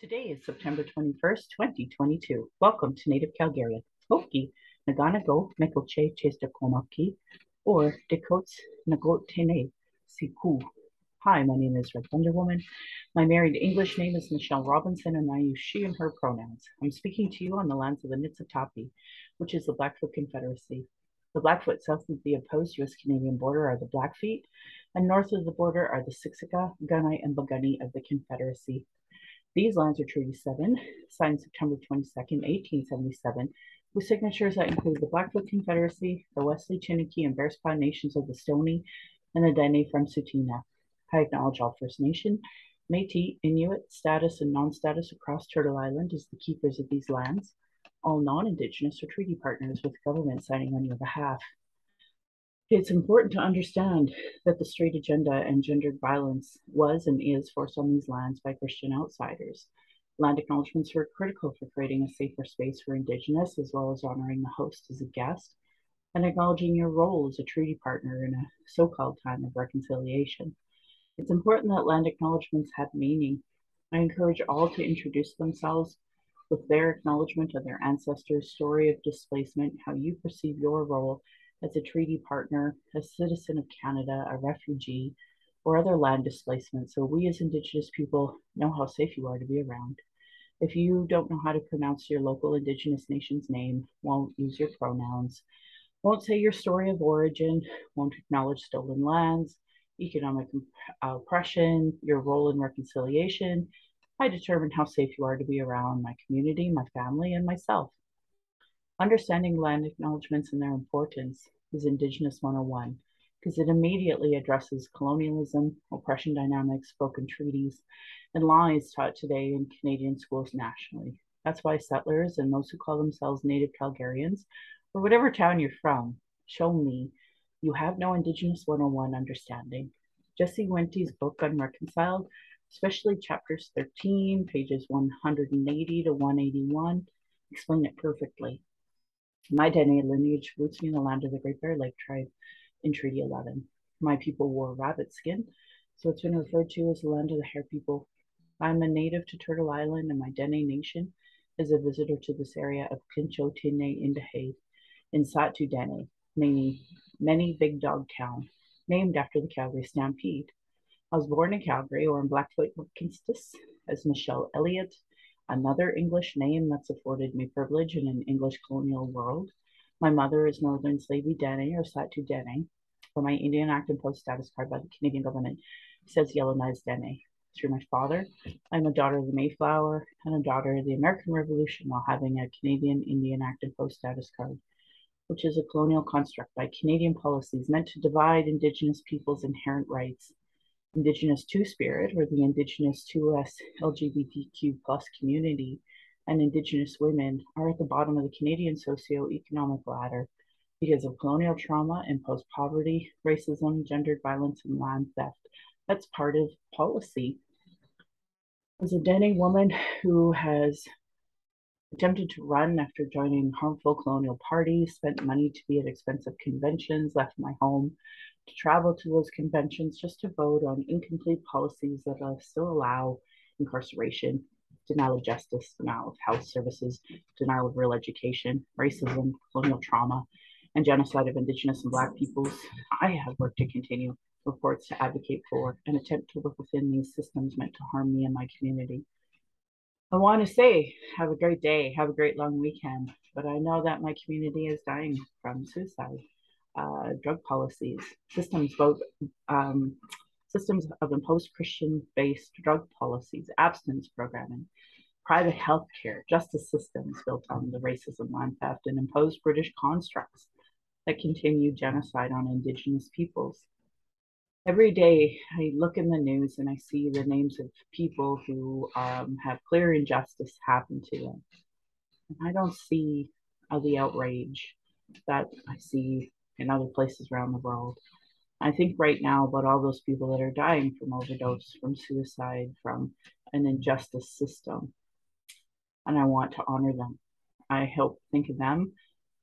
Today is September 21st, 2022. Welcome to Native Calgarian. Hoki, Naganago, Mekoche, Chestakomaki, or Dekots Nagotene, Siku. Hi, my name is Red Thunder Woman. My married English name is Michelle Robinson, and I use she and her pronouns. I'm speaking to you on the lands of the Niitsitapi, which is the Blackfoot Confederacy. The Blackfoot south of the opposed U.S. Canadian border are the Blackfeet, and north of the border are the Siksika, Kainai, and Piikani of the Confederacy. These lands are Treaty 7, signed September 22, 1877, with signatures that include the Blackfoot Confederacy, the Wesley, Chiniki, and Bearspaw nations of the Stoney, and the Dene from Tsuut'ina. I acknowledge all First Nation, Métis, Inuit, status, and non-status across Turtle Island as the keepers of these lands. All non-Indigenous are treaty partners with government signing on your behalf. It's important to understand that the straight agenda and gendered violence was and is forced on these lands by Christian outsiders. Land acknowledgements were critical for creating a safer space for Indigenous, as well as honoring the host as a guest and acknowledging your role as a treaty partner in a so called time of reconciliation. It's important that land acknowledgements have meaning. I encourage all to introduce themselves with their acknowledgement of their ancestors' story of displacement, how you perceive your role as a treaty partner, a citizen of Canada, a refugee, or other land displacement, so we as Indigenous people know how safe you are to be around. If you don't know how to pronounce your local Indigenous nation's name, won't use your pronouns, won't say your story of origin, won't acknowledge stolen lands, economic uh, oppression, your role in reconciliation, I determine how safe you are to be around my community, my family, and myself. Understanding land acknowledgements and their importance is Indigenous 101 because it immediately addresses colonialism, oppression dynamics, broken treaties, and lies taught today in Canadian schools nationally. That's why settlers and those who call themselves Native Calgarians, or whatever town you're from, show me you have no Indigenous 101 understanding. Jesse Wente's book, Unreconciled, especially chapters 13, pages 180 to 181, explain it perfectly. My Dene lineage roots me in the land of the Great Bear Lake tribe in Treaty 11. My people wore rabbit skin, so it's been referred to as the land of the hare people. I'm a native to Turtle Island, and my Dene Nation is a visitor to this area of Kincho Tine Indahe in Sahtu Dene, meaning many big dog town, named after the Calgary Stampede. I was born in Calgary or in Blackfoot, Mohkinstsis, as Michelle Elliott another English name that's afforded me privilege in an English colonial world. My mother is Northern Slavey Dene or Sahtu Dene, but my Indian Act and Post status card by the Canadian government says Yellowknives Dene. Through my father, I'm a daughter of the Mayflower and a daughter of the American Revolution while having a Canadian Indian Act and Post status card, which is a colonial construct by Canadian policies meant to divide Indigenous peoples' inherent rights Indigenous Two Spirit or the Indigenous 2S LGBTQ plus community and Indigenous women are at the bottom of the Canadian socio-economic ladder because of colonial trauma, imposed poverty, racism, gendered violence, and land theft. That's part of policy. As a Dene woman who has attempted to run after joining harmful colonial parties, spent money to be at expensive conventions, left my home, to travel to those conventions just to vote on incomplete policies that uh, still allow incarceration, denial of justice, denial of health services, denial of real education, racism, colonial trauma, and genocide of Indigenous and Black peoples. I have worked to continue reports to advocate for and attempt to look within these systems meant to harm me and my community. I want to say, have a great day, have a great long weekend, but I know that my community is dying from suicide uh, drug policies, systems both um, systems of imposed Christian-based drug policies, abstinence programming, private health care, justice systems built on the racism, land theft, and imposed British constructs that continue genocide on Indigenous peoples. Every day I look in the news and I see the names of people who um, have clear injustice happen to them. And I don't see the outrage that I see in other places around the world. I think right now about all those people that are dying from overdose, from suicide, from an injustice system. And I want to honor them. I help think of them,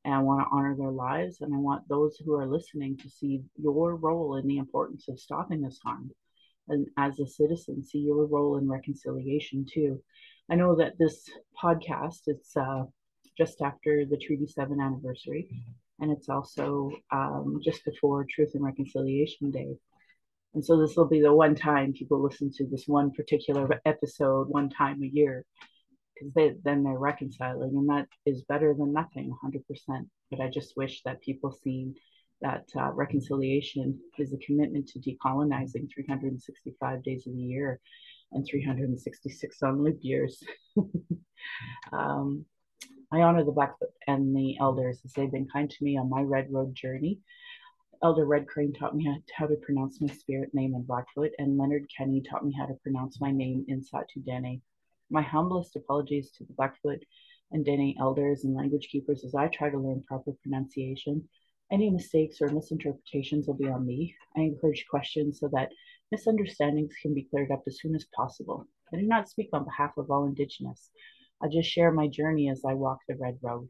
and I want to honor their lives. And I want those who are listening to see your role in the importance of stopping this harm. And as a citizen, see your role in reconciliation too. I know that this podcast it's uh, just after the Treaty Seven anniversary, and it's also um, just before Truth and Reconciliation Day. And so this will be the one time people listen to this one particular episode one time a year, because they, then they're reconciling, and that is better than nothing, 100%. But I just wish that people see that uh, reconciliation is a commitment to decolonizing 365 days of the year and 366 on leap years. um, I honor the Blackfoot and the elders as they've been kind to me on my Red Road journey. Elder Red Crane taught me how to pronounce my spirit name in Blackfoot, and Leonard Kenny taught me how to pronounce my name in Sahtu Dene. My humblest apologies to the Blackfoot and Dene elders and language keepers as I try to learn proper pronunciation. Any mistakes or misinterpretations will be on me. I encourage questions so that misunderstandings can be cleared up as soon as possible. I do not speak on behalf of all Indigenous. I just share my journey as I walk the Red Road.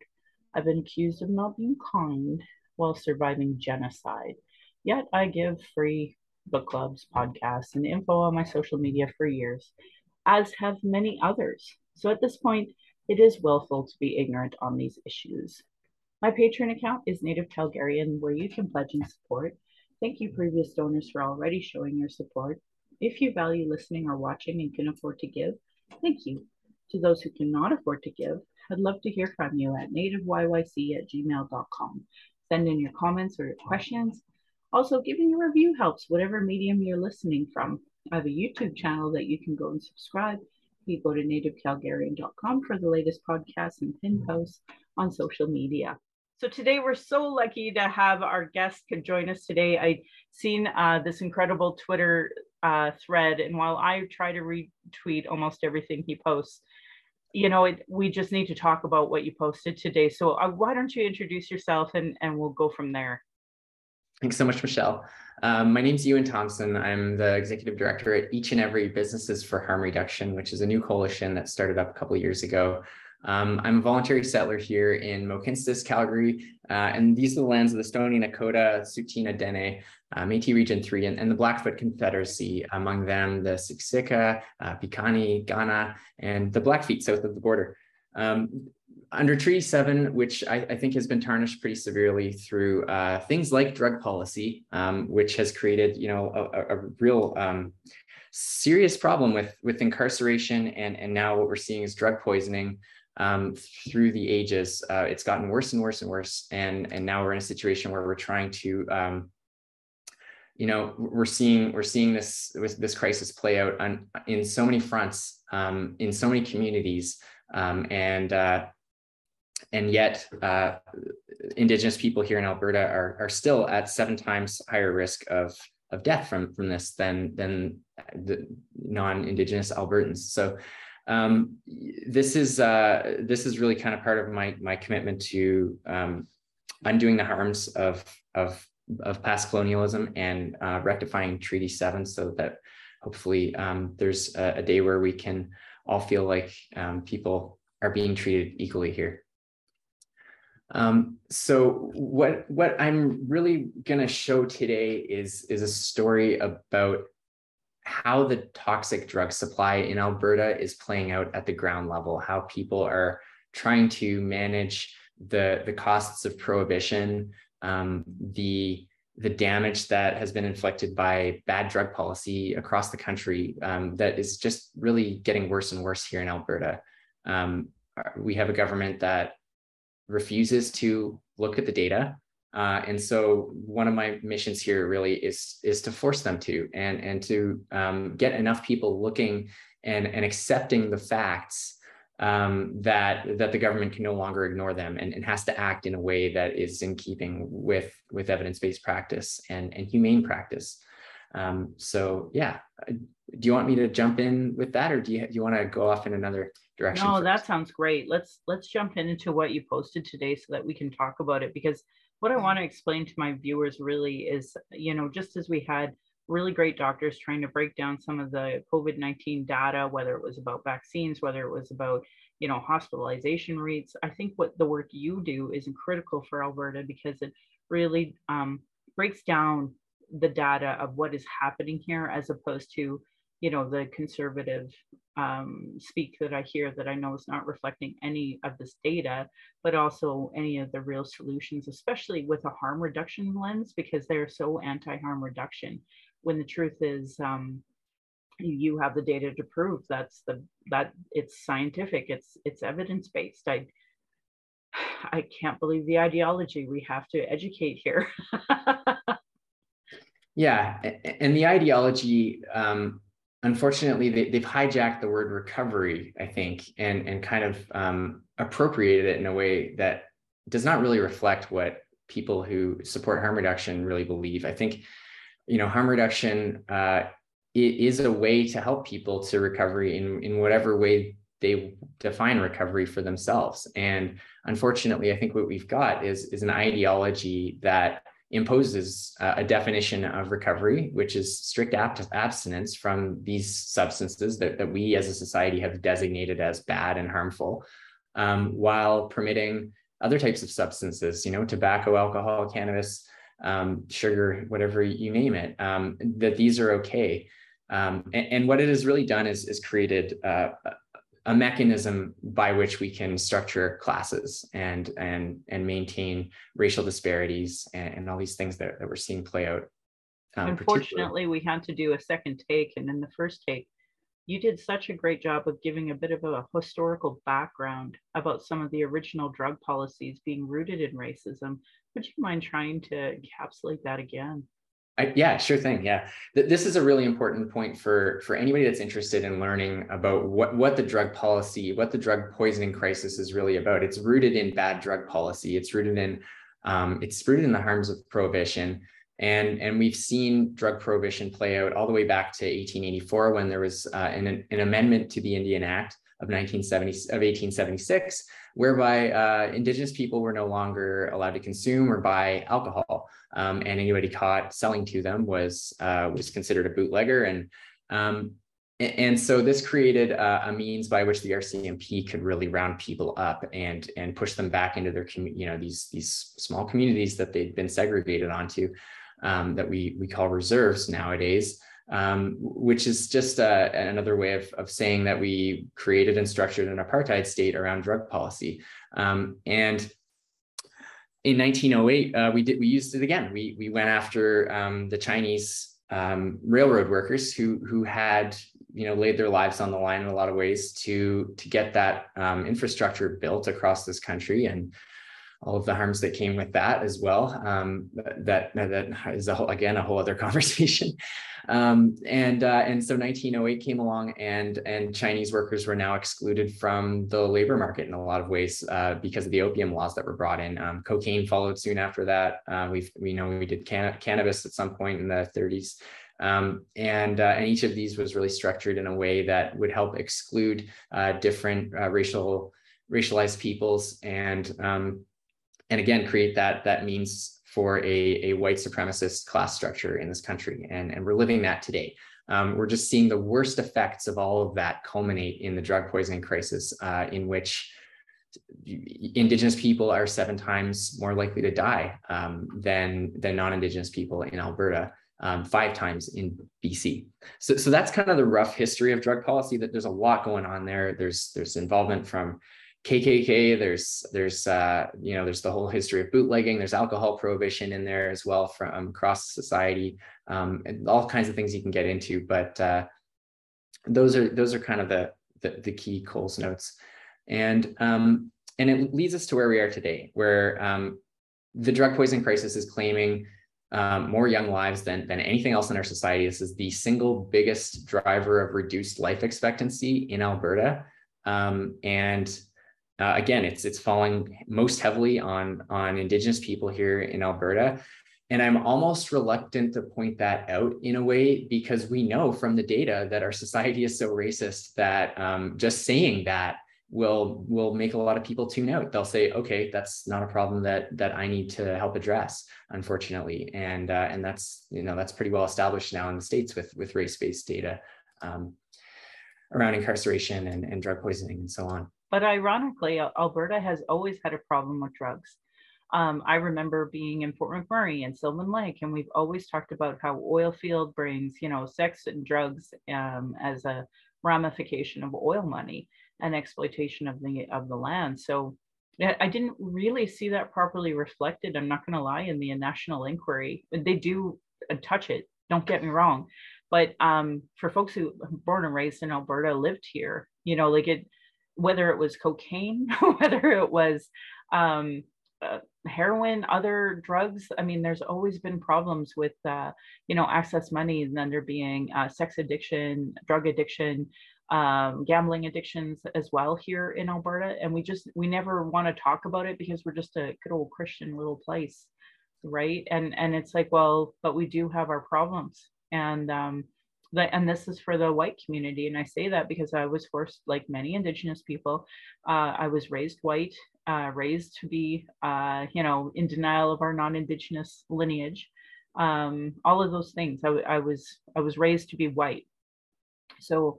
I've been accused of not being kind while surviving genocide. Yet I give free book clubs, podcasts, and info on my social media for years as have many others. So at this point, it is willful to be ignorant on these issues. My Patreon account is Native Calgarian, where you can pledge and support. Thank you, previous donors, for already showing your support. If you value listening or watching and can afford to give, thank you. To those who cannot afford to give, I'd love to hear from you at nativeyyc at gmail.com. Send in your comments or your questions. Also, giving a review helps, whatever medium you're listening from. I have a YouTube channel that you can go and subscribe. You go to nativecalgarian.com for the latest podcasts and pin posts on social media. So today we're so lucky to have our guest could join us today. I seen uh, this incredible Twitter uh, thread, and while I try to retweet almost everything he posts, you know, it, we just need to talk about what you posted today. So uh, why don't you introduce yourself and and we'll go from there. Thanks so much, Michelle. Um, my name is Euan Thompson. I'm the executive director at Each and Every Businesses for Harm Reduction, which is a new coalition that started up a couple years ago. Um, I'm a voluntary settler here in Mohkinstsis, Calgary, uh, and these are the lands of the Stoney Nakoda, Tsuut'ina Dene, uh, Métis Region 3, and, and, the Blackfoot Confederacy, among them the Siksika, uh, Piikani, Kainai, and the Blackfeet south of the border. Um, under Treaty 7, which I, I, think has been tarnished pretty severely through uh, things like drug policy, um, which has created, you know, a, a real um, serious problem with, with incarceration and, and now what we're seeing is drug poisoning um, through the ages. Uh, it's gotten worse and worse and worse. And, and now we're in a situation where we're trying to, um, you know, we're seeing we're seeing this this crisis play out on in so many fronts, um, in so many communities, um, and uh, and yet uh, indigenous people here in Alberta are, are still at seven times higher risk of, of death from, from this than, than the non-indigenous Albertans. So um, this is uh, this is really kind of part of my my commitment to um, undoing the harms of of of past colonialism and uh, rectifying Treaty Seven, so that hopefully um, there's a, a, day where we can all feel like um, people are being treated equally here. Um, so what what I'm really going to show today is is a story about how the toxic drug supply in Alberta is playing out at the ground level, how people are trying to manage the the costs of prohibition, um, the the damage that has been inflicted by bad drug policy across the country um, that is just really getting worse and worse here in Alberta. Um, we have a government that refuses to look at the data. Uh, and so one of my missions here really is is to force them to and and to um, get enough people looking and and accepting the facts um, that that the government can no longer ignore them and, and has to act in a way that is in keeping with with evidence-based practice and and humane practice. Um, so yeah, uh, do you want me to jump in with that, or do you do you want to go off in another direction? No, first? that sounds great. Let's let's jump in into what you posted today so that we can talk about it because what I mm-hmm. want to explain to my viewers really is, you know, just as we had really great doctors trying to break down some of the COVID 19 data, whether it was about vaccines, whether it was about, you know, hospitalization rates. I think what the work you do is critical for Alberta because it really um, breaks down the data of what is happening here as opposed to you know, the conservative um, speak that I hear that I know is not reflecting any of this data, but also any of the real solutions, especially with a harm reduction lens, because they're so anti-harm reduction. When the truth is, um, you have the data to prove that's the that it's scientific, it's it's evidence based. I I can't believe the ideology we have to educate here. yeah, and the ideology um, unfortunately they, have hijacked the word recovery i think and and kind of um, appropriated it in a way that does not really reflect what people who support harm reduction really believe. I think you know harm reduction uh, is a way to help people to recovery in in whatever way they define recovery for themselves. And unfortunately i think what we've got is is an ideology that imposes a definition of recovery, which is strict abstinence from these substances that, that we as a society have designated as bad and harmful, um, while permitting other types of substances, you know, tobacco, alcohol, cannabis, um, sugar, whatever you name it, um, that these are okay. Um, and, and, what it has really done is, is created uh, a mechanism by which we can structure classes and and and maintain racial disparities and, and all these things that, that we're seeing play out. Um, Unfortunately, we had to do a second take, and in the first take, you did such a great job of giving a bit of a historical background about some of the original drug policies being rooted in racism. Would you mind trying to encapsulate that again? I, yeah, sure thing. Yeah, this is a really important point for for anybody that's interested in learning about what what the drug policy, what the drug poisoning crisis is really about. It's rooted in bad drug policy. It's rooted in um, it's rooted in the harms of prohibition, and and we've seen drug prohibition play out all the way back to 1884 when there was uh, an an amendment to the Indian Act of 1970 of 1876 whereby uh, indigenous people were no longer allowed to consume or buy alcohol. Um, and anybody caught selling to them was uh, was considered a bootlegger. And um, and so this created uh, a means by which the RCMP could really round people up and and push them back into their you know these these small communities that they'd been segregated onto um, that we we call reserves nowadays um, which is just uh, another way of, of saying that we created and structured an apartheid state around drug policy. Um, and in 1908, uh, we did we used it again. We we went after um, the Chinese um, railroad workers who who had you know laid their lives on the line in a lot of ways to to get that um, infrastructure built across this country and all of the harms that came with that as well. Um, that that is a whole, again a whole other conversation. Um, and uh, and so 1908 came along, and and Chinese workers were now excluded from the labor market in a lot of ways uh, because of the opium laws that were brought in. Um, cocaine followed soon after that. Uh, we we know we did can- cannabis at some point in the 30s. Um, and, uh, and each of these was really structured in a way that would help exclude uh, different uh, racial racialized peoples and um, and again create that that means for a, a white supremacist class structure in this country and, and we're living that today um, we're just seeing the worst effects of all of that culminate in the drug poisoning crisis uh, in which indigenous people are seven times more likely to die um, than than non-indigenous people in alberta um, five times in BC. So, so that's kind of the rough history of drug policy. That there's a lot going on there. There's there's involvement from KKK. There's there's uh, you know there's the whole history of bootlegging. There's alcohol prohibition in there as well from across society, um, and all kinds of things you can get into. But uh, those are those are kind of the the, the key Coles notes, and um, and it leads us to where we are today, where um, the drug poison crisis is claiming um, more young lives than, than anything else in our society. This is the single biggest driver of reduced life expectancy in Alberta. Um, and uh, again, it's it's falling most heavily on on Indigenous people here in Alberta, and I'm almost reluctant to point that out in a way because we know from the data that our society is so racist that um, just saying that will will make a lot of people tune out. They'll say, "Okay, that's not a problem that that I need to help address." Unfortunately, and uh, and that's you know that's pretty well established now in the states with with race based data um, around incarceration and, and drug poisoning and so on. But ironically, Alberta has always had a problem with drugs. Um, I remember being in Fort McMurray and Sylvan Lake, and we've always talked about how oil field brings, you know, sex and drugs um, as a ramification of oil money and exploitation of the of the land. So I didn't really see that properly reflected. I'm not going to lie in the national inquiry. They do touch it. Don't get me wrong, but um, for folks who born and raised in Alberta, lived here, you know, like it, whether it was cocaine, whether it was um, uh, heroin, other drugs. I mean, there's always been problems with, uh, you know, access money, and then there being uh, sex addiction, drug addiction, um, gambling addictions as well here in Alberta. And we just, we never want to talk about it because we're just a good old Christian little place. Right. And, and it's like, well, but we do have our problems. And, um, and this is for the white community. And I say that because I was forced, like many Indigenous people, uh, I was raised white, uh, raised to be, uh, you know, in denial of our non-Indigenous lineage. Um, all of those things. I, I was I was raised to be white. So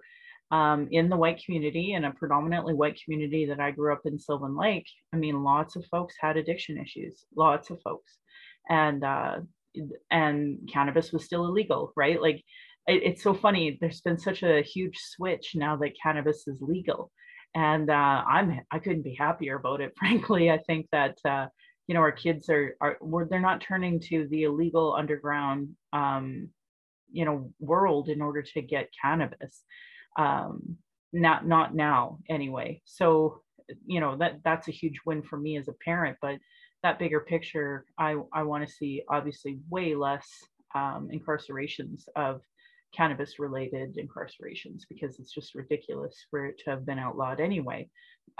um, in the white community in a predominantly white community that I grew up in Sylvan Lake, I mean, lots of folks had addiction issues, lots of folks, and uh, and cannabis was still illegal, right? Like, it, it's so funny. There's been such a huge switch now that cannabis is legal, and uh, I'm I couldn't be happier about it. Frankly, I think that. Uh, you know, our kids are are they're not turning to the illegal underground um, you know world in order to get cannabis um, not not now anyway. So you know that that's a huge win for me as a parent. But that bigger picture, I I want to see obviously way less um, incarcerations of cannabis related incarcerations because it's just ridiculous for it to have been outlawed anyway.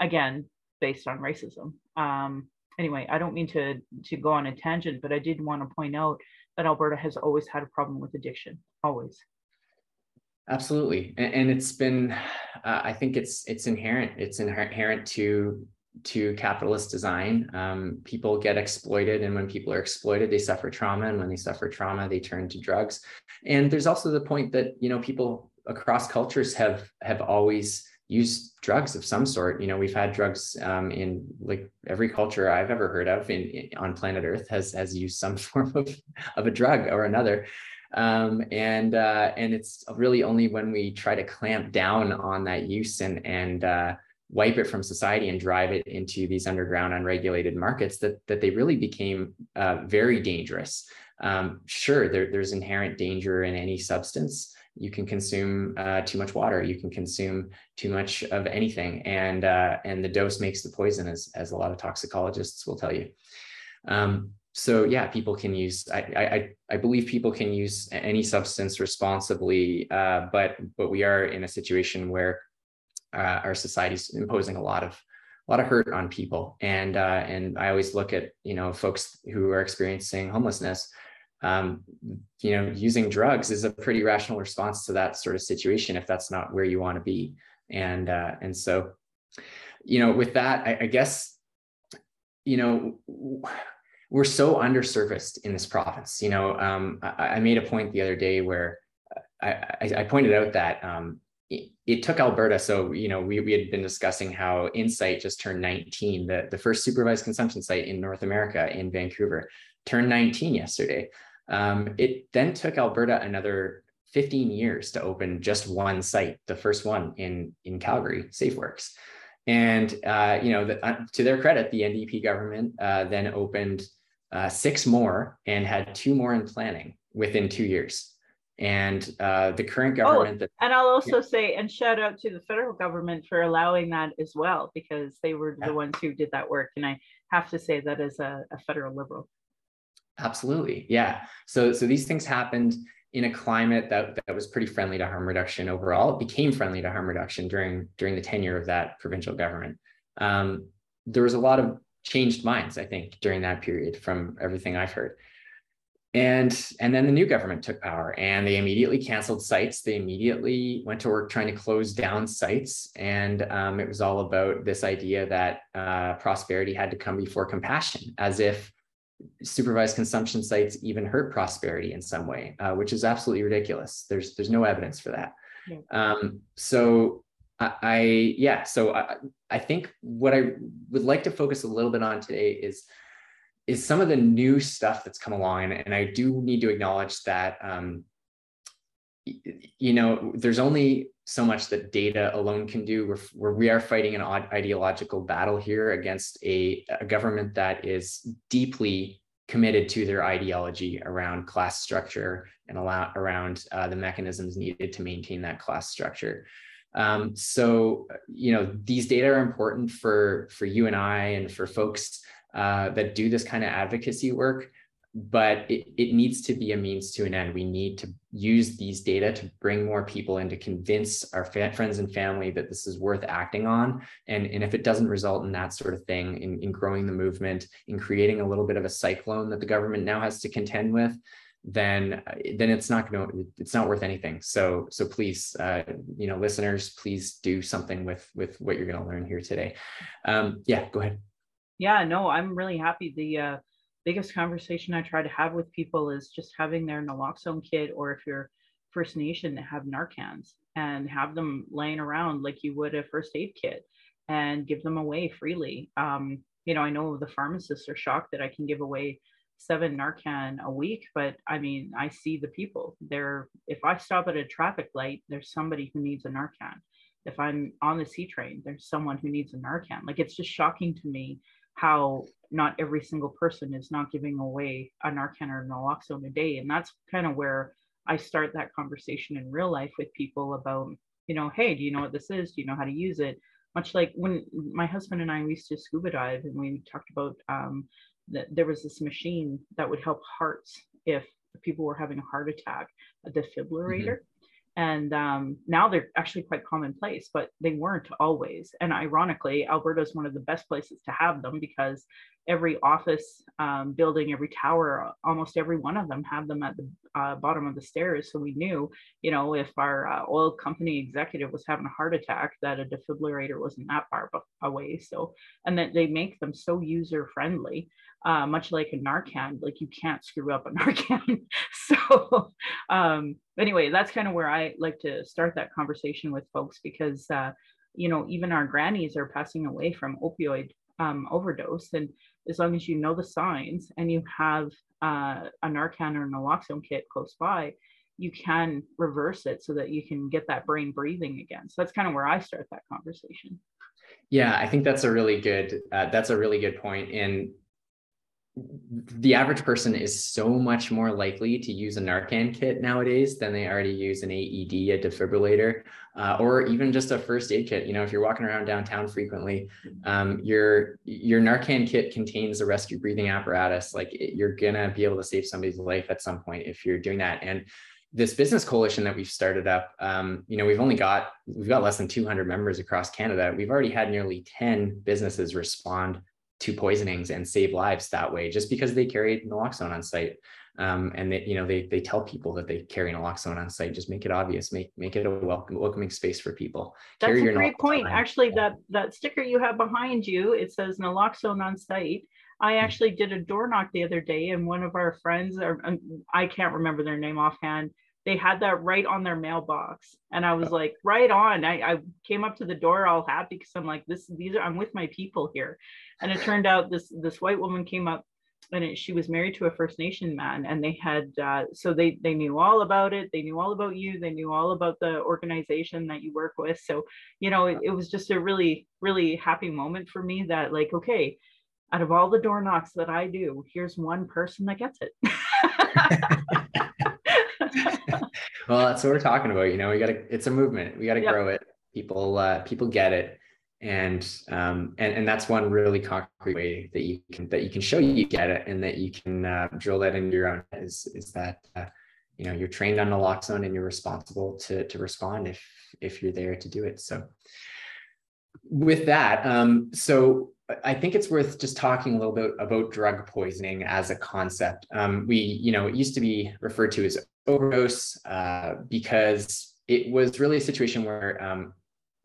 Again, based on racism. Um, anyway, I don't mean to to go on a tangent, but I did want to point out that Alberta has always had a problem with addiction, always. Absolutely, and, and it's been, uh, I think it's it's inherent. It's inherent to to capitalist design. Um, people get exploited, and when people are exploited, they suffer trauma, and when they suffer trauma, they turn to drugs. And there's also the point that you know people across cultures have have always used drugs of some sort. You know, we've had drugs um, in like every culture I've ever heard of in, in, on planet Earth has has used some form of of a drug or another. Um, and uh, and it's really only when we try to clamp down on that use and and uh, wipe it from society and drive it into these underground unregulated markets that that they really became uh, very dangerous. Um, sure, there, there's inherent danger in any substance. You can consume uh, too much water. You can consume too much of anything, and uh, and the dose makes the poison, as as a lot of toxicologists will tell you. Um, so yeah, people can use. I, I I believe people can use any substance responsibly, uh, but but we are in a situation where uh, our society's imposing a lot of a lot of hurt on people, and uh, and I always look at you know folks who are experiencing homelessness. Um, you know, using drugs is a pretty rational response to that sort of situation if that's not where you want to be, and uh, and so, you know, with that, I, I guess, you know we're so underserviced in this province. You know, um, I, I, made a point the other day where I, I, I pointed out that um, it, took Alberta. So, you know, we, we had been discussing how Insite just turned 19, the, the first supervised consumption site in North America in Vancouver, turned 19 yesterday. Um, it then took Alberta another 15 years to open just one site, the first one in, in Calgary, SafeWorks. And, uh, you know, the, uh, to their credit, the NDP government uh, then opened uh, six more and had two more in planning within two years. And uh, the current oh, government. Oh, that, and I'll also yeah. say, and shout out to the federal government for allowing that as well, because they were yeah. the ones who did that work. And I have to say that as a, a federal liberal. Absolutely, yeah. So, so these things happened in a climate that, that was pretty friendly to harm reduction overall. It became friendly to harm reduction during during the tenure of that provincial government. Um, there was a lot of changed minds, I think, during that period from everything I've heard. And, and then the new government took power and they immediately canceled sites. They immediately went to work trying to close down sites. And um, it was all about this idea that uh, prosperity had to come before compassion, as if supervised consumption sites even hurt prosperity in some way, uh, which is absolutely ridiculous. There's, there's no evidence for that. Yeah. Um, so I, I yeah, so I, I think what I would like to focus a little bit on today is is some of the new stuff that's come along. And I do need to acknowledge that, um, you know, there's only so much that data alone can do. We're, we're we are fighting an ideological battle here against a, a government that is deeply committed to their ideology around class structure and allow, around uh, the mechanisms needed to maintain that class structure. Um, so, you know, these data are important for, for you and I and for folks uh, that do this kind of advocacy work, but it, it needs to be a means to an end. We need to use these data to bring more people in to convince our friends and family that this is worth acting on. And, and if it doesn't result in that sort of thing, in, in growing the movement, in creating a little bit of a cyclone that the government now has to contend with, then then it's not going to it's not worth anything so so please uh, you know listeners please do something with with what you're going to learn here today um yeah go ahead yeah no i'm really happy the uh biggest conversation i try to have with people is just having their naloxone kit or if you're first nation have narcans and have them laying around like you would a first aid kit and give them away freely um you know i know the pharmacists are shocked that i can give away seven Narcan a week, but I mean, I see the people there. If I stop at a traffic light, there's somebody who needs a Narcan. If I'm on the C train, there's someone who needs a Narcan. Like it's just shocking to me how not every single person is not giving away a Narcan or naloxone a day. And that's kind of where I start that conversation in real life with people about, you know, hey, do you know what this is? Do you know how to use it? Much like when my husband and I used to scuba dive and we talked about um, that there was this machine that would help hearts if people were having a heart attack, a defibrillator. Mm-hmm. And um, now they're actually quite commonplace, but they weren't always. And ironically, Alberta is one of the best places to have them because every office um, building, every tower, almost every one of them have them at the uh, bottom of the stairs. So we knew, you know, if our uh, oil company executive was having a heart attack, that a defibrillator wasn't that far away. So, and that they make them so user friendly. Uh, much like a Narcan, like you can't screw up a Narcan. so, um, anyway, that's kind of where I like to start that conversation with folks because, uh, you know, even our grannies are passing away from opioid um, overdose. And as long as you know the signs and you have uh, a Narcan or naloxone kit close by, you can reverse it so that you can get that brain breathing again. So that's kind of where I start that conversation. Yeah, I think that's a really good uh, that's a really good point. And the average person is so much more likely to use a Narcan kit nowadays than they already use an AED, a defibrillator, uh, or even just a first aid kit. You know, if you're walking around downtown frequently, um, your your Narcan kit contains a rescue breathing apparatus. Like it, you're gonna be able to save somebody's life at some point if you're doing that. And this business coalition that we've started up, um, you know, we've only got we've got less than 200 members across Canada. We've already had nearly 10 businesses respond to poisonings and save lives that way just because they carry naloxone on site. Um, and they, you know they they tell people that they carry naloxone on site. Just make it obvious. Make make it a welcome welcoming space for people. That's carry a great point. on. actually that that sticker you have behind you it says naloxone on site. I hmm. actually did a door knock the other day, and one of our friends, or um, I can't remember their name offhand, they had that right on their mailbox. And i was like right on. I, I came up to the door all happy because i'm like this these are i'm with my people here. And it turned out this this white woman came up and it, she was married to a first nation man and they had uh, so they they knew all about it. They knew all about you. They knew all about the organization that you work with. So you know it, it was just a really really happy moment for me that like okay out of all the door knocks that i do here's one person that gets it well, that's what we're talking about. You know, we got to. It's a movement. We got to grow it. People, uh, people get it, and um, and and that's one really concrete way that you can that you can show you get it, and that you can uh, drill that into your own is is that uh, you know you're trained on naloxone and you're responsible to to respond if if you're there to do it. So with that, um, so I think it's worth just talking a little bit about drug poisoning as a concept. Um, we, you know, it used to be referred to as overdose uh, because it was really a situation where um,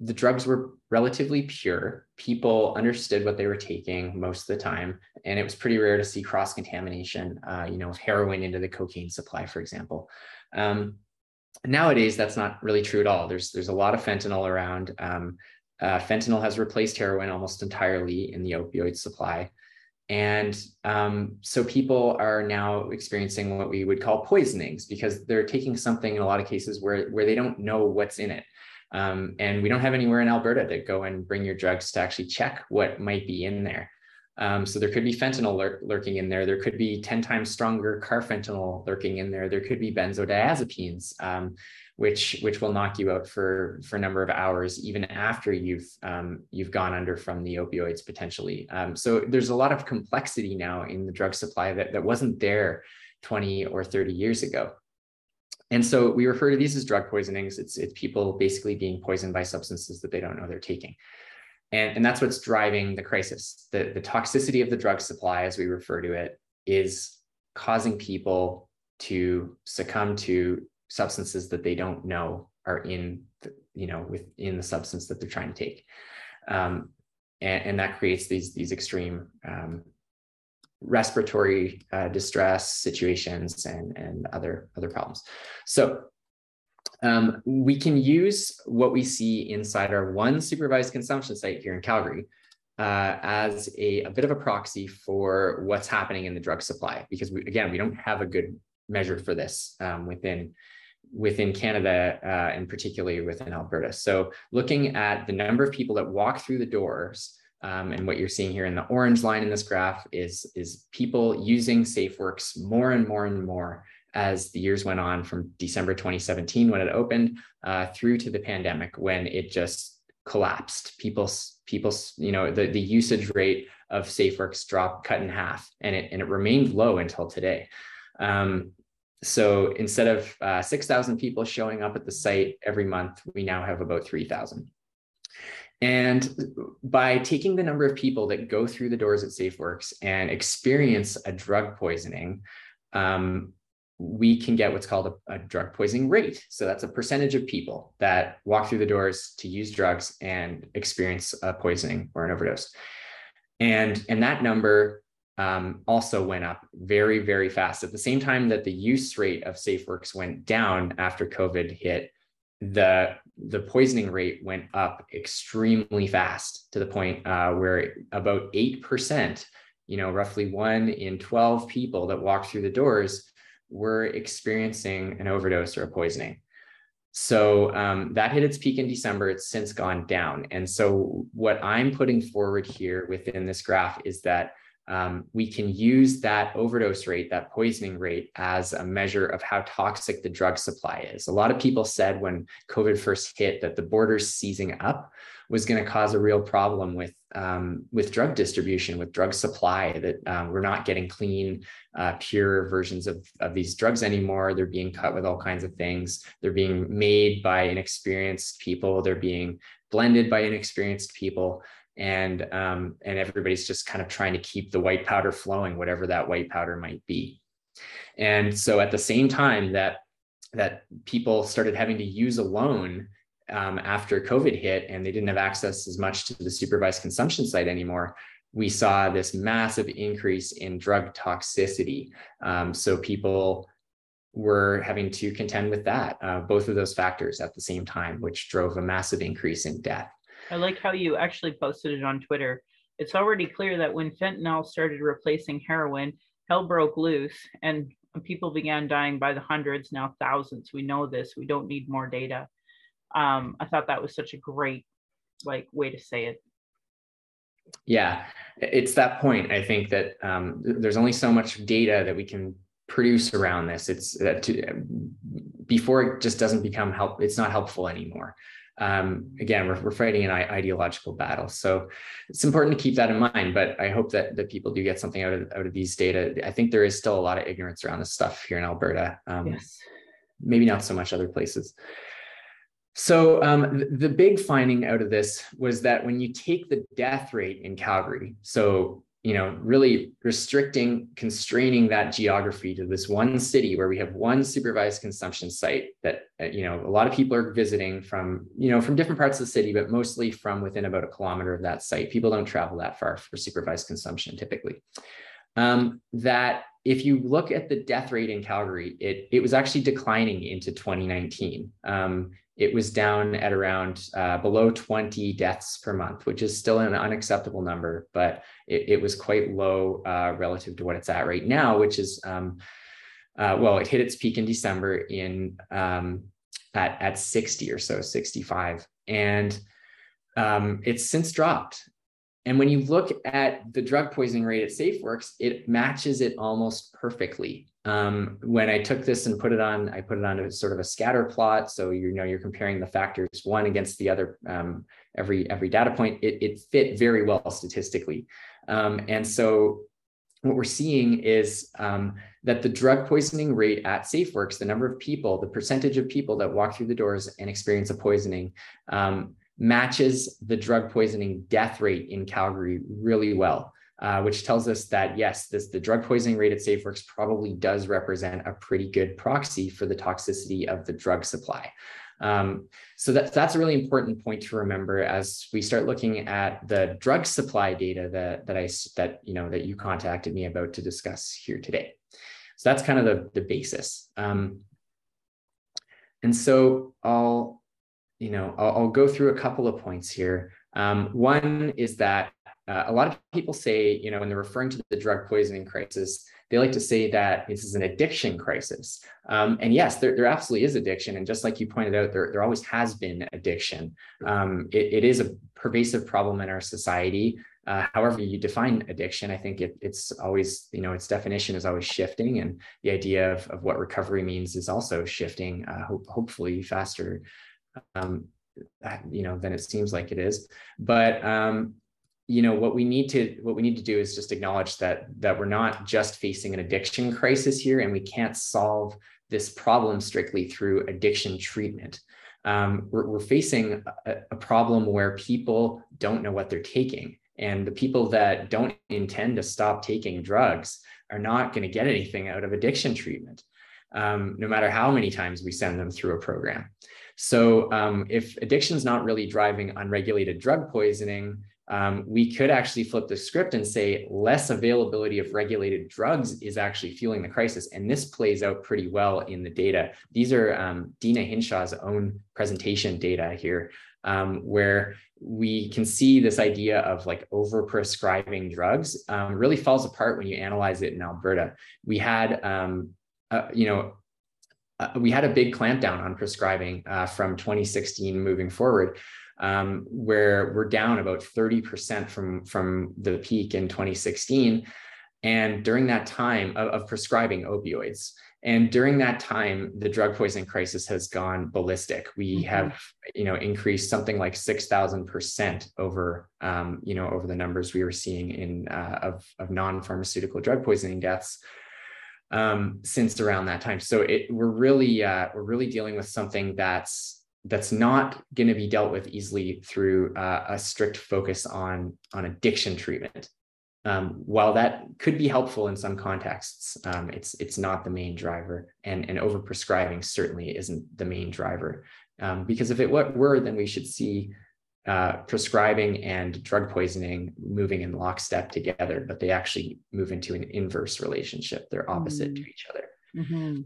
the drugs were relatively pure. People understood what they were taking most of the time, and it was pretty rare to see cross contamination, uh, you know, of heroin into the cocaine supply, for example. Um, nowadays, that's not really true at all. There's there's a lot of fentanyl around. Um, uh, fentanyl has replaced heroin almost entirely in the opioid supply. And um, so people are now experiencing what we would call poisonings because they're taking something in a lot of cases where, where they don't know what's in it. Um, and we don't have anywhere in Alberta to go and bring your drugs to actually check what might be in there. Um, so there could be fentanyl lur lurking in there. There could be 10 times stronger carfentanil lurking in there. There could be benzodiazepines, um, which which will knock you out for for a number of hours, even after you've um, you've gone under from the opioids potentially. Um, so there's a lot of complexity now in the drug supply that that wasn't there 20 or 30 years ago. And so we refer to these as drug poisonings. It's it's people basically being poisoned by substances that they don't know they're taking. And, and that's what's driving the crisis. The, the toxicity of the drug supply, as we refer to it, is causing people to succumb to substances that they don't know are in the, you know within the substance that they're trying to take. Um, and, and, that creates these these extreme um, respiratory uh, distress situations and and other other problems. So um, we can use what we see inside our one supervised consumption site here in Calgary uh, as a, a, bit of a proxy for what's happening in the drug supply, because we, again, we don't have a good measure for this um, within within Canada uh, and particularly within Alberta. So looking at the number of people that walk through the doors um, and what you're seeing here in the orange line in this graph is, is people using SafeWorks more and more and more as the years went on from December 2017 when it opened uh, through to the pandemic when it just collapsed. People's people's you know the the usage rate of SafeWorks dropped cut in half, and it and it remained low until today. Um, so instead of uh, 6,000 people showing up at the site every month, we now have about 3,000. And by taking the number of people that go through the doors at SafeWorks and experience a drug poisoning, um, we can get what's called a, a, drug poisoning rate. So that's a percentage of people that walk through the doors to use drugs and experience a poisoning or an overdose. And, and that number um, also went up very, very fast. At the same time that the use rate of SafeWorks went down after COVID hit, the, the poisoning rate went up extremely fast to the point uh, where about 8%, you know, roughly one in 12 people that walked through the doors were experiencing an overdose or a poisoning. So um, that hit its peak in December. It's since gone down. And so what I'm putting forward here within this graph is that um, we can use that overdose rate, that poisoning rate, as a measure of how toxic the drug supply is. A lot of people said when COVID first hit that the borders seizing up was going to cause a real problem with um, with drug distribution, with drug supply. That um, we're not getting clean, uh, pure versions of of these drugs anymore. They're being cut with all kinds of things. They're being made by inexperienced people. They're being blended by inexperienced people and um, and everybody's just kind of trying to keep the white powder flowing, whatever that white powder might be. And so at the same time that that people started having to use alone um, after COVID hit and they didn't have access as much to the supervised consumption site anymore, we saw this massive increase in drug toxicity. Um, so people were having to contend with that, uh, both of those factors at the same time, which drove a massive increase in death. I like how you actually posted it on Twitter. It's already clear that when fentanyl started replacing heroin, hell broke loose and people began dying by the hundreds, now thousands. We know this. We don't need more data. Um, I thought that was such a great like way to say it. Yeah, it's that point. I think that um, there's only so much data that we can produce around this. It's that to, before it just doesn't become help. It's not helpful anymore um, again, we're, we're fighting an ideological battle. So it's important to keep that in mind. But I hope that, that people do get something out of, out of these data. I think there is still a lot of ignorance around this stuff here in Alberta. Um, yes. Maybe not so much other places. So um, the, the big finding out of this was that when you take the death rate in Calgary, so you know, really restricting, constraining that geography to this one city where we have one supervised consumption site that, uh, you know, a lot of people are visiting from, you know, from different parts of the city, but mostly from within about a kilometer of that site. People don't travel that far for supervised consumption typically. Um, that if you look at the death rate in Calgary, it, it was actually declining into 2019. Um, it was down at around uh, below 20 deaths per month, which is still an unacceptable number, but it, it was quite low uh, relative to what it's at right now, which is, um, uh, well, it hit its peak in December in um, at, at 60 or so, 65. And um, it's since dropped. And when you look at the drug poisoning rate at SafeWorks, it matches it almost perfectly. Um, when I took this and put it on, I put it on a sort of a scatter plot. So you know you're comparing the factors one against the other um, every every data point. It, it fit very well statistically, um, and so what we're seeing is um, that the drug poisoning rate at SafeWorks, the number of people, the percentage of people that walk through the doors and experience a poisoning, um, matches the drug poisoning death rate in Calgary really well. Uh, which tells us that yes, this the drug poisoning rate at SafeWorks probably does represent a pretty good proxy for the toxicity of the drug supply. Um, so that, that's a really important point to remember as we start looking at the drug supply data that, that I that you know that you contacted me about to discuss here today. So that's kind of the, the basis. Um, and so I'll you know, I'll, I'll, go through a couple of points here. Um, one is that uh, a lot of people say, you know, when they're referring to the drug poisoning crisis, they like to say that this is an addiction crisis. Um, and yes, there, there absolutely is addiction. And just like you pointed out, there, there always has been addiction. Um, it, it is a pervasive problem in our society. Uh, however you define addiction, I think it, it's always, you know, its definition is always shifting. And the idea of, of what recovery means is also shifting, uh, ho- hopefully faster um, you know than it seems like it is but um, you know what we need to what we need to do is just acknowledge that that we're not just facing an addiction crisis here and we can't solve this problem strictly through addiction treatment. Um, we're, we're, facing a, a problem where people don't know what they're taking and the people that don't intend to stop taking drugs are not going to get anything out of addiction treatment um, no matter how many times we send them through a program. So um, if addiction is not really driving unregulated drug poisoning, um, we could actually flip the script and say less availability of regulated drugs is actually fueling the crisis. And this plays out pretty well in the data. These are um, Deena Hinshaw's own presentation data here, um, where we can see this idea of like over-prescribing drugs um, really falls apart when you analyze it in Alberta. We had, um, uh, you know, uh, we had a big clampdown on prescribing uh, from 2016 moving forward, um, where we're down about 30% from, from the peak in 2016. And during that time of, of prescribing opioids, and during that time, the drug poisoning crisis has gone ballistic. We mm-hmm. have, you know, increased something like six thousand percent over, um, you know, over the numbers we were seeing in uh, of of non pharmaceutical drug poisoning deaths um, since around that time. So it, we're really uh, we're really dealing with something that's that's not going to be dealt with easily through uh, a strict focus on on addiction treatment. Um, while that could be helpful in some contexts, um, it's it's not the main driver, and and overprescribing certainly isn't the main driver. Um, because if it were, then we should see uh, prescribing and drug poisoning moving in lockstep together, but they actually move into an inverse relationship. They're opposite mm-hmm. to each other. Mm-hmm.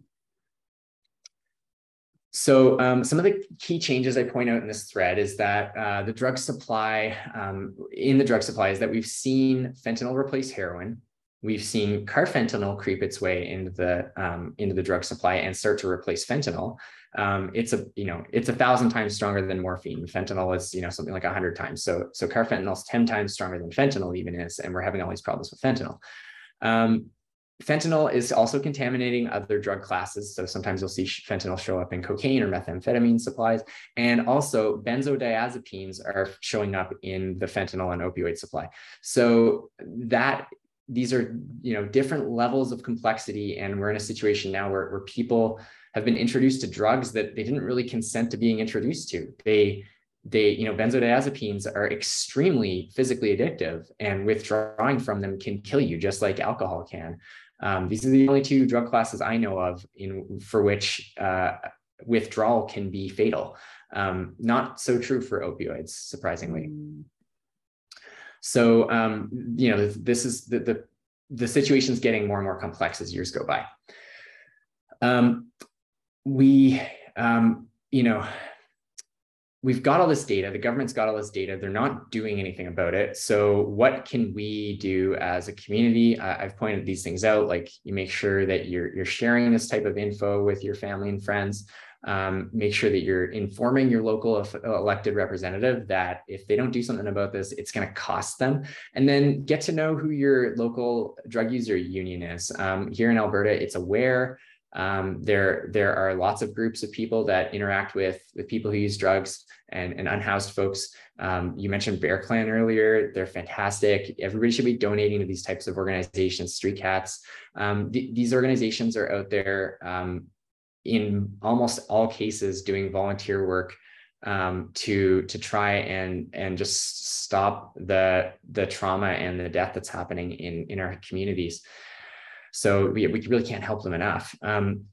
So um, some of the key changes I point out in this thread is that uh, the drug supply um, in the drug supply is that we've seen fentanyl replace heroin. We've seen carfentanil creep its way into the um, into the drug supply and start to replace fentanyl um, it's a you know it's a thousand times stronger than morphine. Fentanyl is you know something like a hundred times. So so carfentanil is ten times stronger than fentanyl even is, and we're having all these problems with fentanyl. Um, fentanyl is also contaminating other drug classes. So sometimes you'll see fentanyl show up in cocaine or methamphetamine supplies. And also benzodiazepines are showing up in the fentanyl and opioid supply. So that these are you know different levels of complexity. And we're in a situation now where, where people have been introduced to drugs that they didn't really consent to being introduced to. They they you know benzodiazepines are extremely physically addictive and withdrawing from them can kill you just like alcohol can um, these are the only two drug classes i know of in for which uh, withdrawal can be fatal. Um, not so true for opioids surprisingly. So um, you know this is the, the the situation is getting more and more complex as years go by. Um, we, um, you know, we've got all this data the government's got all this data they're not doing anything about it. So what can we do as a community? Uh, i've pointed these things out like you make sure that you're you're sharing this type of info with your family and friends. Um, make sure that you're informing your local elected representative that if they don't do something about this it's going to cost them. And then get to know who your local drug user union is. Um, here in alberta it's aware um, there, there are lots of groups of people that interact with, with people who use drugs and, and unhoused folks. Um, you mentioned Bear Clan earlier. They're fantastic. Everybody should be donating to these types of organizations, Street Cats. Um, th these organizations are out there um, in almost all cases doing volunteer work um, to to try and and just stop the the trauma and the death that's happening in in our communities. So we, we really can't help them enough. Um,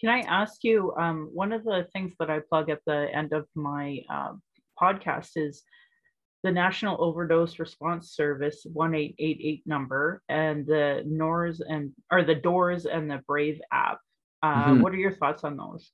Can I ask you, um, one of the things that I plug at the end of my uh, podcast is the National Overdose Response Service 1888 number and the NORS and or the Doors and the Brave app. Uh, mm-hmm. What are your thoughts on those?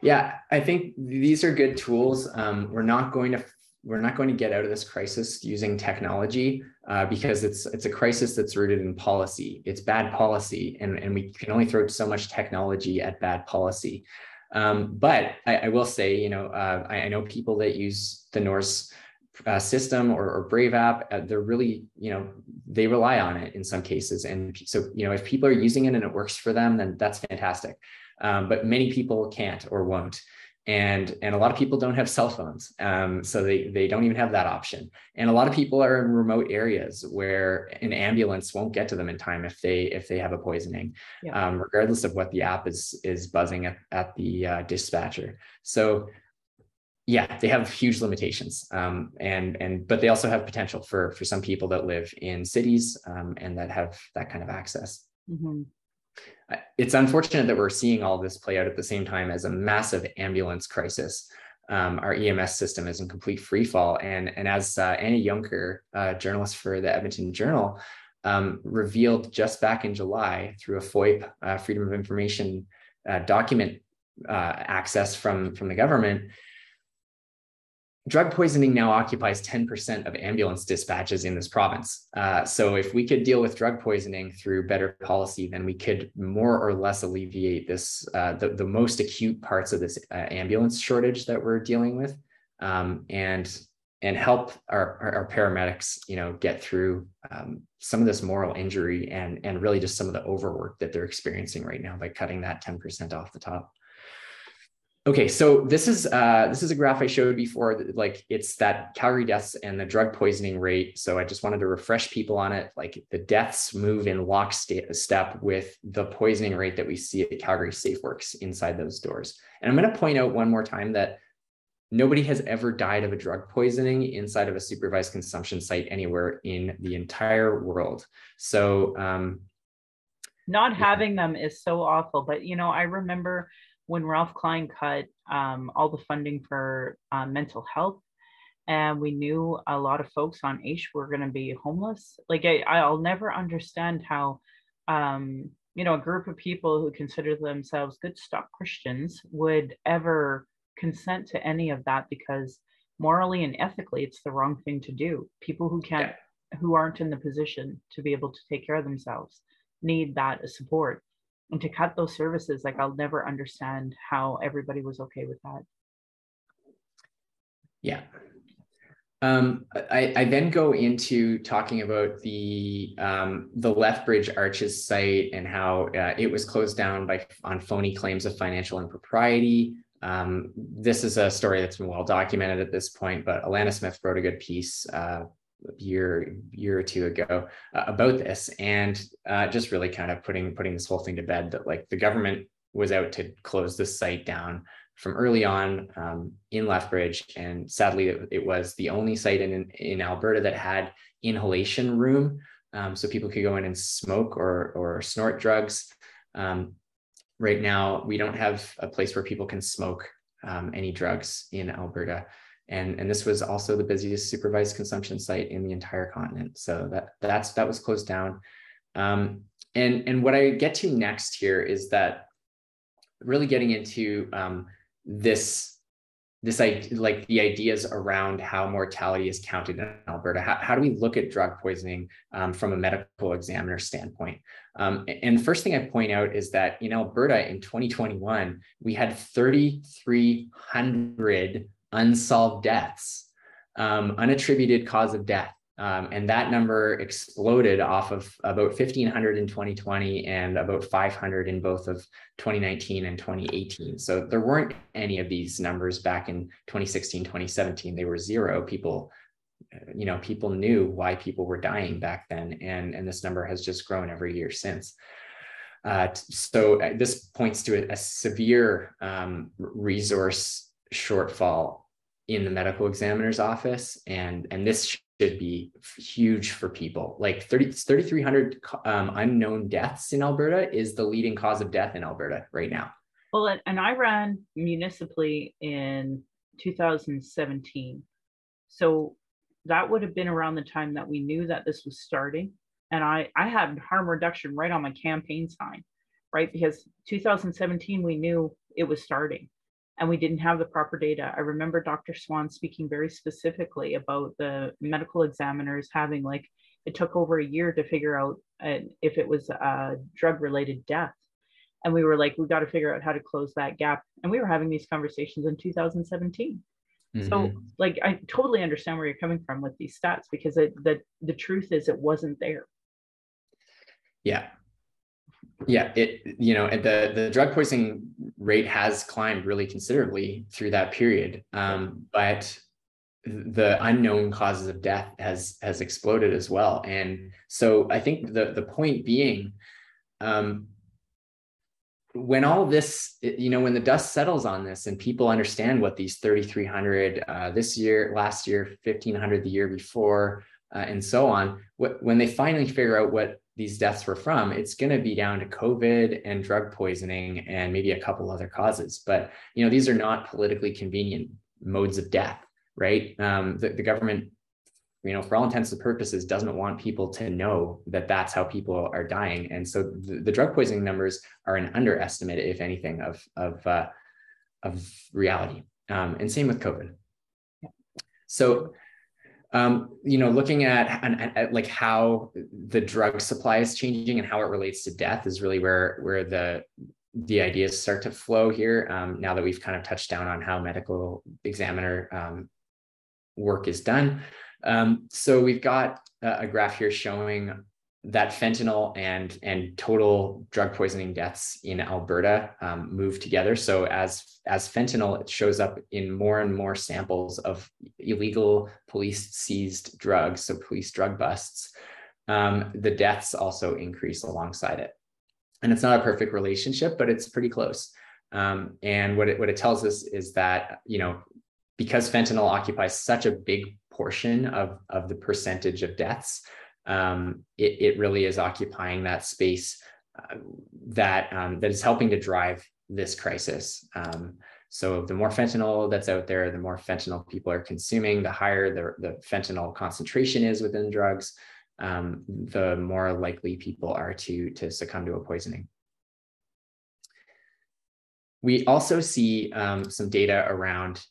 Yeah, I think these are good tools. Um, we're not going to we're not going to get out of this crisis using technology uh, because it's it's a crisis that's rooted in policy. It's bad policy, and, and we can only throw so much technology at bad policy. Um, but I, I, will say, you know, uh, I, I, know people that use the NORS uh, system or, or, Brave app. Uh, they're really, you know, they rely on it in some cases, and so you know, if people are using it and it works for them, then that's fantastic. Um, but many people can't or won't and and a lot of people don't have cell phones um, so they they don't even have that option. And a lot of people are in remote areas where an ambulance won't get to them in time if they if they have a poisoning yeah. um, regardless of what the app is is buzzing at, at the uh, dispatcher. So yeah they have huge limitations um, and and but they also have potential for for some people that live in cities um, and that have that kind of access. Mm-hmm it's unfortunate that we're seeing all this play out at the same time as a massive ambulance crisis. Um, our EMS system is in complete free fall. And, and as uh, Anna Junker, uh, journalist for the Edmonton Journal, um, revealed just back in July through a FOIP, uh, Freedom of Information uh, document uh, access from, from the government, drug poisoning now occupies 10% of ambulance dispatches in this province. Uh, so if we could deal with drug poisoning through better policy, then we could more or less alleviate this, uh, the, the most acute parts of this uh, ambulance shortage that we're dealing with um, and, and help our, our, paramedics, you know, get through um, some of this moral injury and, and really just some of the overwork that they're experiencing right now by cutting that 10% off the top. Okay, so this is uh, this is a graph I showed before. Like it's that Calgary deaths and the drug poisoning rate. So I just wanted to refresh people on it. Like the deaths move in lockstep with the poisoning rate that we see at Calgary SafeWorks inside those doors. And I'm going to point out one more time that nobody has ever died of a drug poisoning inside of a supervised consumption site anywhere in the entire world. So um, not having them is so awful. But you know, I remember when Ralph Klein cut um, all the funding for uh, mental health, and we knew a lot of folks on H were going to be homeless. Like I, I'll never understand how, um, you know, a group of people who consider themselves good stock Christians would ever consent to any of that because morally and ethically it's the wrong thing to do. People who can't, yeah. who aren't in the position to be able to take care of themselves, need that support and to cut those services like i'll never understand how everybody was okay with that yeah um, I, I, then go into talking about the um, the Lethbridge Arches site and how uh, it was closed down by on phony claims of financial impropriety. Um, this is a story that's been well documented at this point, but Alana Smith wrote a good piece uh, year year or two ago uh, about this. And uh, just really kind of putting putting this whole thing to bed that like the government was out to close this site down from early on um, in Lethbridge. And sadly it, it, was the only site in in Alberta that had inhalation room. Um, so people could go in and smoke or or snort drugs. Um, right now we don't have a place where people can smoke um, any drugs in Alberta and and this was also the busiest supervised consumption site in the entire continent. So that that's that was closed down. Um, and and what I get to next here is that really getting into um, this this like the ideas around how mortality is counted in Alberta. How, how do we look at drug poisoning um, from a medical examiner standpoint? Um, and the first thing I point out is that in Alberta in 2021, we had 3,300 unsolved deaths, um, unattributed cause of death. Um, and that number exploded off of about 1,500 in 2020 and about 500 in both of 2019 and 2018. So there weren't any of these numbers back in 2016, 2017. They were zero. People, you know, people knew why people were dying back then. And, and this number has just grown every year since. Uh, so uh, this points to a, a severe um, resource shortfall in the medical examiner's office and and this should be huge for people. Like 30, 3,300 um, unknown deaths in Alberta is the leading cause of death in Alberta right now. Well, and I ran municipally in 2017. So that would have been around the time that we knew that this was starting. And I, I had harm reduction right on my campaign sign, right? Because 2017, we knew it was starting and we didn't have the proper data. I remember Dr. Swan speaking very specifically about the medical examiners having like it took over a year to figure out uh, if it was a drug related death. And we were like, we got to figure out how to close that gap. And we were having these conversations in 2017. Mm-hmm. So, like, I totally understand where you're coming from with these stats because it, the the truth is it wasn't there. Yeah, yeah it you know the the drug poisoning rate has climbed really considerably through that period um, but the unknown causes of death has has exploded as well. And so i think the the point being um, when all this you know when the dust settles on this and people understand what these 3300 uh, this year last year 1500 the year before uh, and so on what, when they finally figure out what these deaths were from, it's going to be down to COVID and drug poisoning and maybe a couple other causes. But you know, these are not politically convenient modes of death, right? Um, the, the government, you know, for all intents and purposes, doesn't want people to know that that's how people are dying. And so the, the drug poisoning numbers are an underestimate, if anything, of of uh, of reality. Um, and same with COVID. So um, you know, looking at, at, like how the drug supply is changing and how it relates to death is really where where the the ideas start to flow here. Um, now that we've kind of touched down on how medical examiner um, work is done. Um, so we've got a graph here showing that fentanyl and and total drug poisoning deaths in Alberta um, move together. So as as fentanyl, shows up in more and more samples of illegal police seized drugs, so police drug busts. Um, the deaths also increase alongside it, and it's not a perfect relationship, but it's pretty close. Um, and what it what it tells us is that you know because fentanyl occupies such a big portion of of the percentage of deaths um, it, it really is occupying that space uh, that um, that is helping to drive this crisis. Um, so the more fentanyl that's out there, the more fentanyl people are consuming, the higher the, the fentanyl concentration is within drugs, um, the more likely people are to, to succumb to a poisoning. We also see um, some data around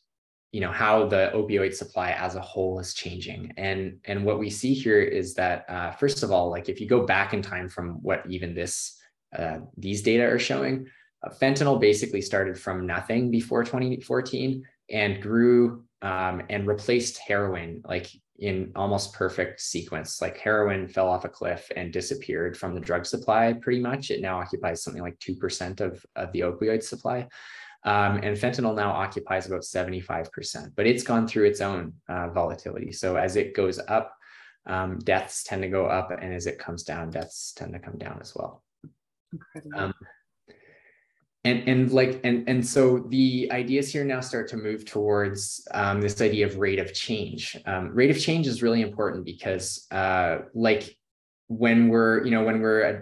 you know how the opioid supply as a whole is changing. And and what we see here is that uh, first of all like if you go back in time from what even this uh, these data are showing uh, fentanyl basically started from nothing before 2014 and grew um, and replaced heroin like in almost perfect sequence. Like heroin fell off a cliff and disappeared from the drug supply pretty much. It now occupies something like 2% of, of the opioid supply um, and fentanyl now occupies about 75%, but it's gone through its own uh, volatility. So as it goes up, um, deaths tend to go up, and as it comes down, deaths tend to come down as well. Um, and and like and and so the ideas here now start to move towards um, this idea of rate of change. Um, rate of change is really important because, uh, like, when we're you know when we're uh,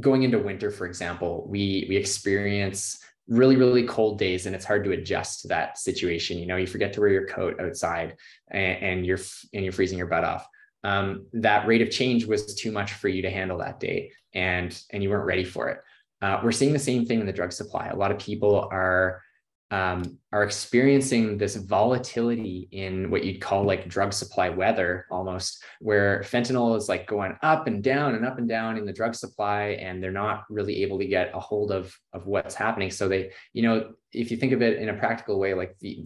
going into winter, for example, we we experience really really cold days and it's hard to adjust to that situation you know you forget to wear your coat outside and, and you're and you're freezing your butt off. Um, that rate of change was too much for you to handle that day and and you weren't ready for it. Uh, we're seeing the same thing in the drug supply. A lot of people are um, are experiencing this volatility in what you'd call like drug supply weather almost, where fentanyl is like going up and down and up and down in the drug supply, and they're not really able to get a hold of, of what's happening. So they, you know, if you think of it in a practical way, like the,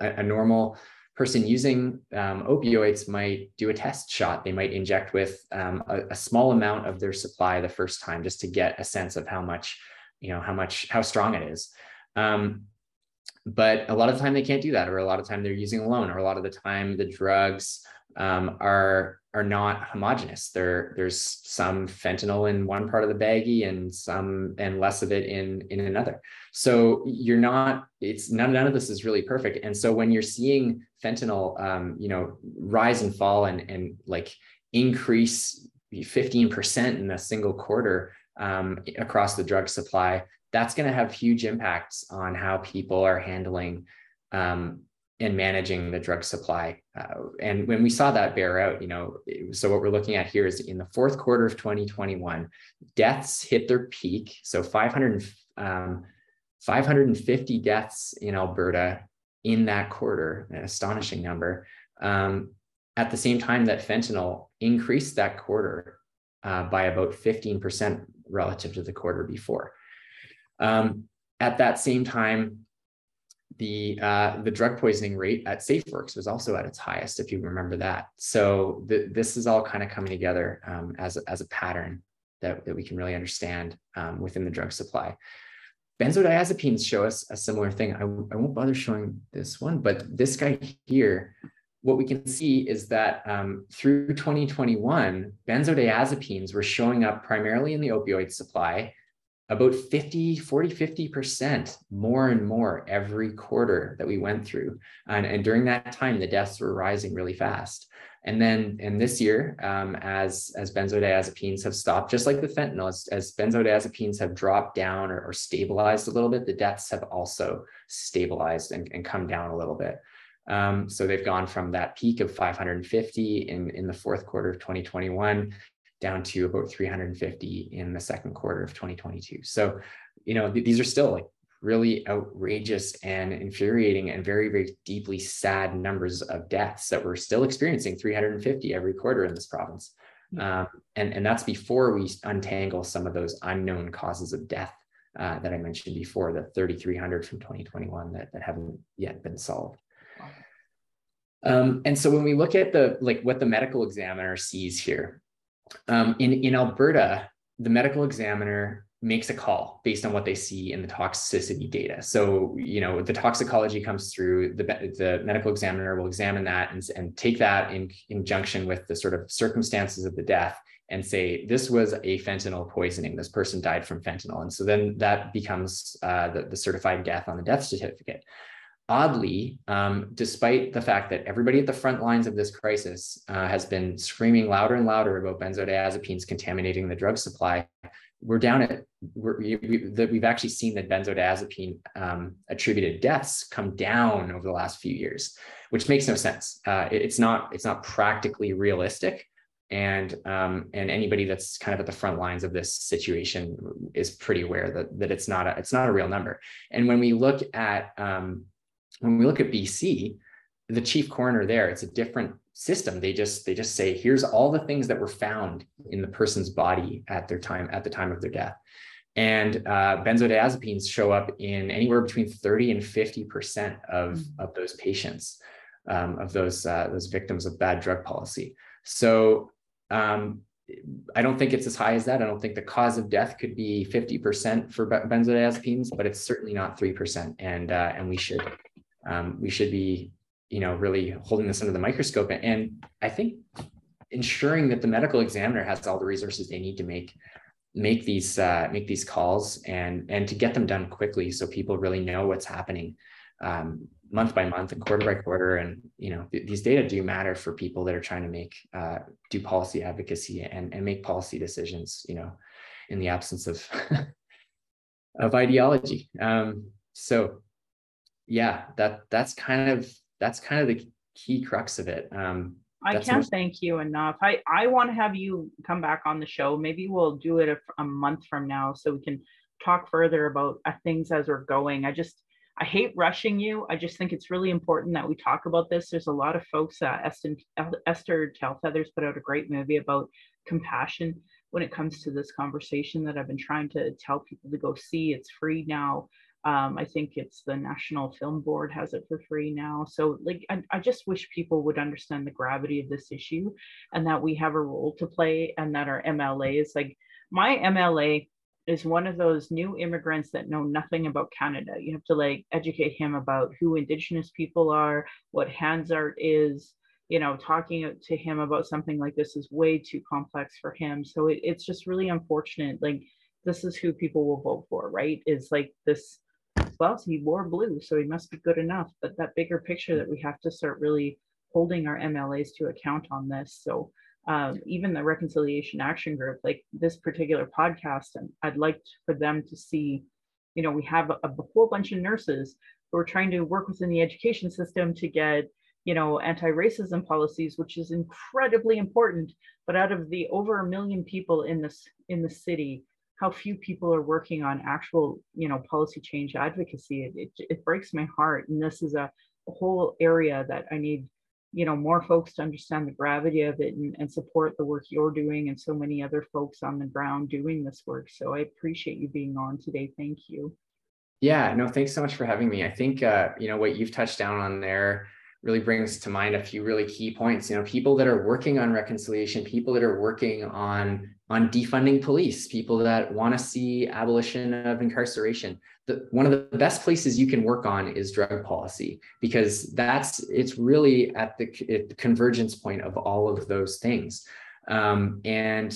a, a normal person using um, opioids might do a test shot. They might inject with um, a, a, small amount of their supply the first time just to get a sense of how much, you know, how much, how strong it is. Um, but a lot of the time they can't do that, or a lot of time they're using alone, or a lot of the time the drugs um, are are not homogenous. There, there's some fentanyl in one part of the baggie and some and less of it in in another. So you're not. It's none none of this is really perfect. And so when you're seeing fentanyl, um, you know, rise and fall and and like increase 15% in a single quarter um, across the drug supply, that's going to have huge impacts on how people are handling um, and managing the drug supply. Uh, and when we saw that bear out, you know, so what we're looking at here is in the fourth quarter of 2021, deaths hit their peak. So 500, um, 550 deaths in Alberta in that quarter, an astonishing number. Um, at the same time that fentanyl increased that quarter uh, by about 15% relative to the quarter before. Um, at that same time, the uh, the drug poisoning rate at SafeWorks was also at its highest, if you remember that. So th- this is all kind of coming together um, as, a, as a pattern that, that we can really understand um, within the drug supply. Benzodiazepines show us a similar thing. I, I won't bother showing this one, but this guy here, what we can see is that um, through 2021, benzodiazepines were showing up primarily in the opioid suppy about 50, 40, 50% more and more every quarter that we went through. And, and during that time, the deaths were rising really fast. And then in this year, um, as, as benzodiazepines have stopped, just like the fentanyl, as, as benzodiazepines have dropped down or, or, stabilized a little bit, the deaths have also stabilized and, and come down a little bit. Um, so they've gone from that peak of 550 in, in the fourth quarter of 2021 down to about 350 in the second quarter of 2022. So, you know, th- these are still like really outrageous and infuriating and very, very deeply sad numbers of deaths that we're still experiencing 350 every quarter in this province. Um, and, and that's before we untangle some of those unknown causes of death uh, that I mentioned before, the 3,300 from 2021 that, that haven't yet been solved. Um, and so when we look at the like what the medical examiner sees here, um, in, in Alberta, the medical examiner makes a call based on what they see in the toxicity data. So, you know, the toxicology comes through, the, the medical examiner will examine that and, and take that in conjunction with the sort of circumstances of the death and say, this was a fentanyl poisoning. This person died from fentanyl. And so then that becomes uh, the, the certified death on the death certificate oddly, um, despite the fact that everybody at the front lines of this crisis uh, has been screaming louder and louder about benzodiazepines contaminating the drug supply, we're down at we're, we, we, we've actually seen that benzodiazepine um, attributed deaths come down over the last few years, which makes no sense. Uh, it, it's not it's not practically realistic. And um, and anybody that's kind of at the front lines of this situation is pretty aware that, that it's not a it's not a real number. And when we look at um, when we look at BC, the chief coroner there, it's a different system. They just they just say, here's all the things that were found in the person's body at their time at the time of their death. And uh, benzodiazepines show up in anywhere between 30 and 50 percent of, mm-hmm. of those patients, um, of those uh, those victims of bad drug policy. So um, I don't think it's as high as that. I don't think the cause of death could be 50% for benzodiazepines, but it's certainly not 3%. And uh, and we should um, we should be you know really holding this under the microscope and i think ensuring that the medical examiner has all the resources they need to make make these uh, make these calls and and to get them done quickly so people really know what's happening um, month by month and quarter by quarter. And you know th- these data do matter for people that are trying to make uh, do policy advocacy and and make policy decisions you know in the absence of of ideology. Um, so yeah, that that's kind of that's kind of the key crux of it. Um, I can't most- thank you enough. I I want to have you come back on the show. Maybe we'll do it a, a month from now so we can talk further about uh, things as we're going. I just I hate rushing you. I just think it's really important that we talk about this. There's a lot of folks. Uh, Esther, Esther Tailfeathers put out a great movie about compassion when it comes to this conversation that I've been trying to tell people to go see. It's free now. Um, I think it's the National Film Board has it for free now. So, like, I, I just wish people would understand the gravity of this issue and that we have a role to play and that our MLA is like my MLA is one of those new immigrants that know nothing about Canada. You have to like educate him about who Indigenous people are, what Hansard is. You know, talking to him about something like this is way too complex for him. So it, it's just really unfortunate. Like, this is who people will vote for, right? Is like this well, he wore blue, so he must be good enough. But that bigger picture that we have to start really holding our MLAs to account on this. So um, even the Reconciliation Action Group, like this particular podcast, and I'd like for them to see, you know, we have a, a whole bunch of nurses who are trying to work within the education system to get you know anti-racism policies which is incredibly important but out of the over a million people in this in the city how few people are working on actual you know policy change advocacy. It, it, it breaks my heart. And this is a, a, whole area that i need you know more folks to understand the gravity of it and, and support the work you're doing and so many other folks on the ground doing this work. So i appreciate you being on today. Thank you. Yeah no thanks so much for having me. I think uh, you know what you've touched down on there really brings to mind a few really key points. You know people that are working on reconciliation people that are working on on defunding police people that want to see abolition of incarceration. The, one of the best places you can work on is drug policy because that's it's really at the, at the convergence point of all of those things. Um, and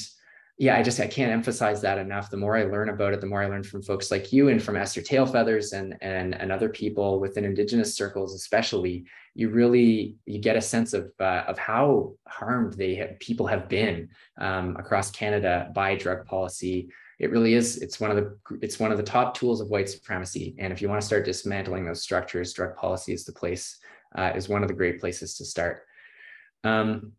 yeah, I just I can't emphasize that enough. The more I learn about it, the more I learn from folks like you and from Esther Tailfeathers and and and other people within Indigenous circles, especially. You really you get a sense of uh, of how harmed they have, people have been um, across Canada by drug policy. It really is. It's one of the it's one of the top tools of white supremacy. And if you want to start dismantling those structures, drug policy is the place uh, is one of the great places to start. Um,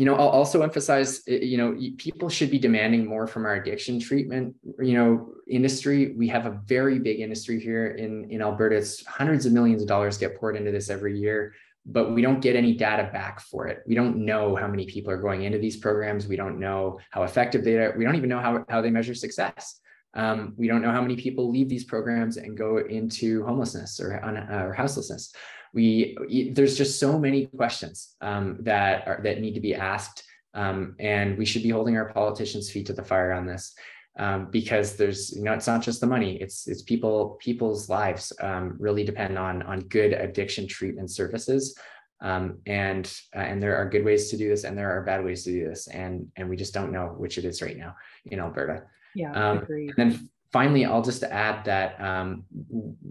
you know, I'll also emphasize, eh, you know, people should be demanding more from our addiction treatment, you know, industry. We have a very big industry here in, in Alberta. It's hundreds of millions of dollars get poured into this every year, but we don't get any data back for it. We don't know how many people are going into these programs. We don't know how effective they are. We don't even know how, how they measure success. Um, we don't know how many people leave these programs and go into homelessness or, uh, or houselessness. We there's just so many questions um, that are that need to be asked um, and we should be holding our politicians feet to the fire on this um, because there's you know it's not just the money it's it's people people's lives um, really depend on on good addiction treatment services um, and uh, and there are good ways to do this and there are bad ways to do this and and we just don't know which it is right now in alberta yeah um, agreed. and then finally, I'll just add that um,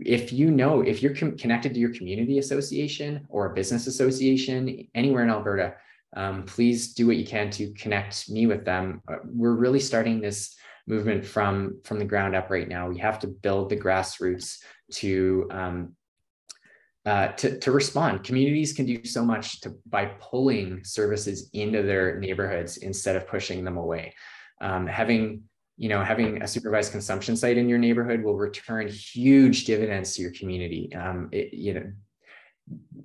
if you know, if you're connected to your community association or a business association anywhere in Alberta, um, please do what you can to connect me with them. Uh, we're really starting this movement from from the ground up right now. We have to build the grassroots to um, uh, to, to respond. Communities can do so much to, by pulling services into their neighborhoods instead of pushing them away. Um, having you know, having a supervised consumption site in your neighborhood will return huge dividends to your community. Um, it, you know,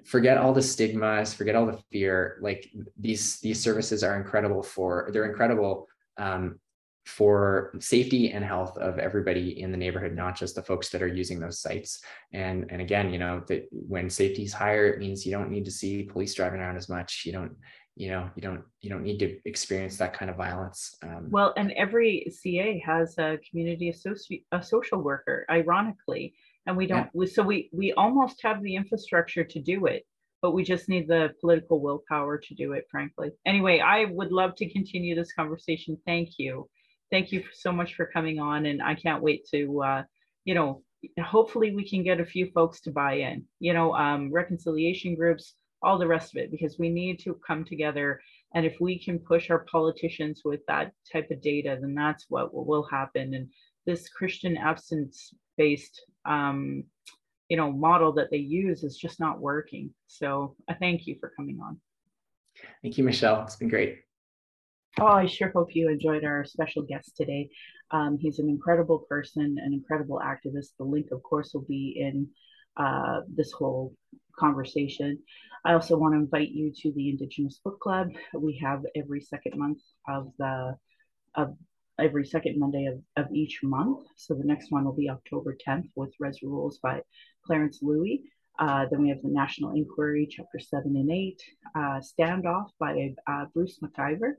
forget all the stigmas, forget all the fear. Like these these services are incredible for they're incredible um, for safety and health of everybody in the neighborhood, not just the folks that are using those sites. And and again, you know, that when safety is higher, it means you don't need to see police driving around as much. You don't you know you don't you don't need to experience that kind of violence um, well and every ca has a community associate a social worker ironically and we don't yeah. we, so we we almost have the infrastructure to do it but we just need the political willpower to do it frankly. Anyway i would love to continue this conversation. Thank you. Thank you so much for coming on and i can't wait to uh, you know hopefully we can get a few folks to buy in. You know um, reconciliation groups all the rest of it, because we need to come together. And if we can push our politicians with that type of data, then that's what will happen. And this Christian absence based um, you know model that they use is just not working. So I thank you for coming on. Thank you, Michelle. It's been great. Oh, I sure hope you enjoyed our special guest today. Um, he's an incredible person, an incredible activist. The link, of course, will be in uh, this whole conversation. I also want to invite you to the Indigenous Book Club. We have every second month of the of every second Monday of, of each month. So the next one will be October 10th with Rez Rules by Clarence Louie. Uh, then we have the National Inquiry, Chapter 7 and 8, uh, Standoff by uh, Bruce McIvor.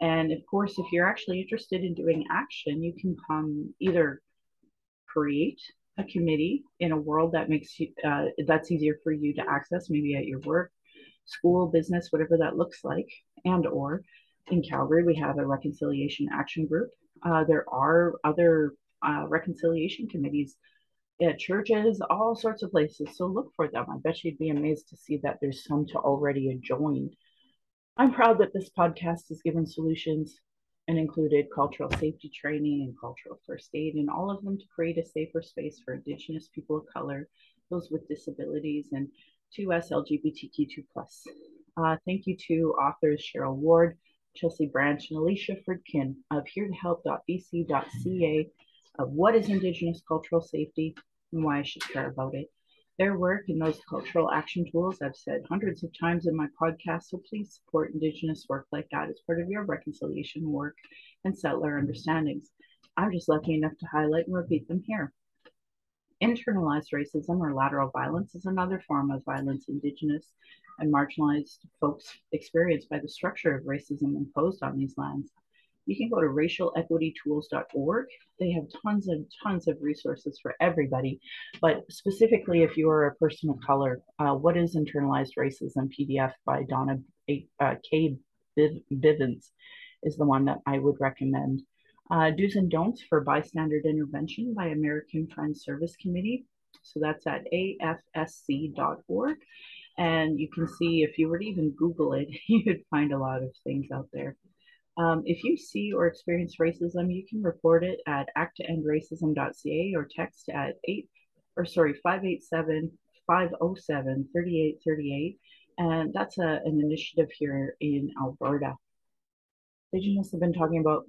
And of course, if you're actually interested in doing action, you can come either create a committee in a world that makes you uh, that's easier for you to access, maybe at your work, school, business, whatever that looks like, and or in Calgary we have a reconciliation action group. Uh, there are other uh, reconciliation committees at churches, all sorts of places. So look for them. I bet you'd be amazed to see that there's some to already join. I'm proud that this podcast has given solutions and included cultural safety training and cultural first aid, and all of them to create a safer space for Indigenous people of color, those with disabilities, and to us LGBTQ2+. Uh, thank you to authors Cheryl Ward, Chelsea Branch, and Alicia Fridkin of hereToHelp.bc.ca of what is Indigenous cultural safety and why I should care about it. Their work and those cultural action tools I've said hundreds of times in my podcast, so please support Indigenous work like that as part of your reconciliation work and settler understandings. I'm just lucky enough to highlight and repeat them here. Internalized racism or lateral violence is another form of violence Indigenous and marginalized folks experience by the structure of racism imposed on these lands you can go to racialequitytools.org. They have tons and tons of resources for everybody. But specifically, if you are a person of color, uh, what is internalized racism? PDF by Donna uh, K. Bivens is the one that I would recommend. Uh, do's and don'ts for bystander intervention by American Friends Service Committee. So that's at afsc.org. And you can see if you were to even Google it, you'd find a lot of things out there. Um, if you see or experience racism, you can report it at acttoendracism.ca or text at 8 or sorry 587 507 3838 and that's a, an initiative here in Alberta. Indigenous have been talking about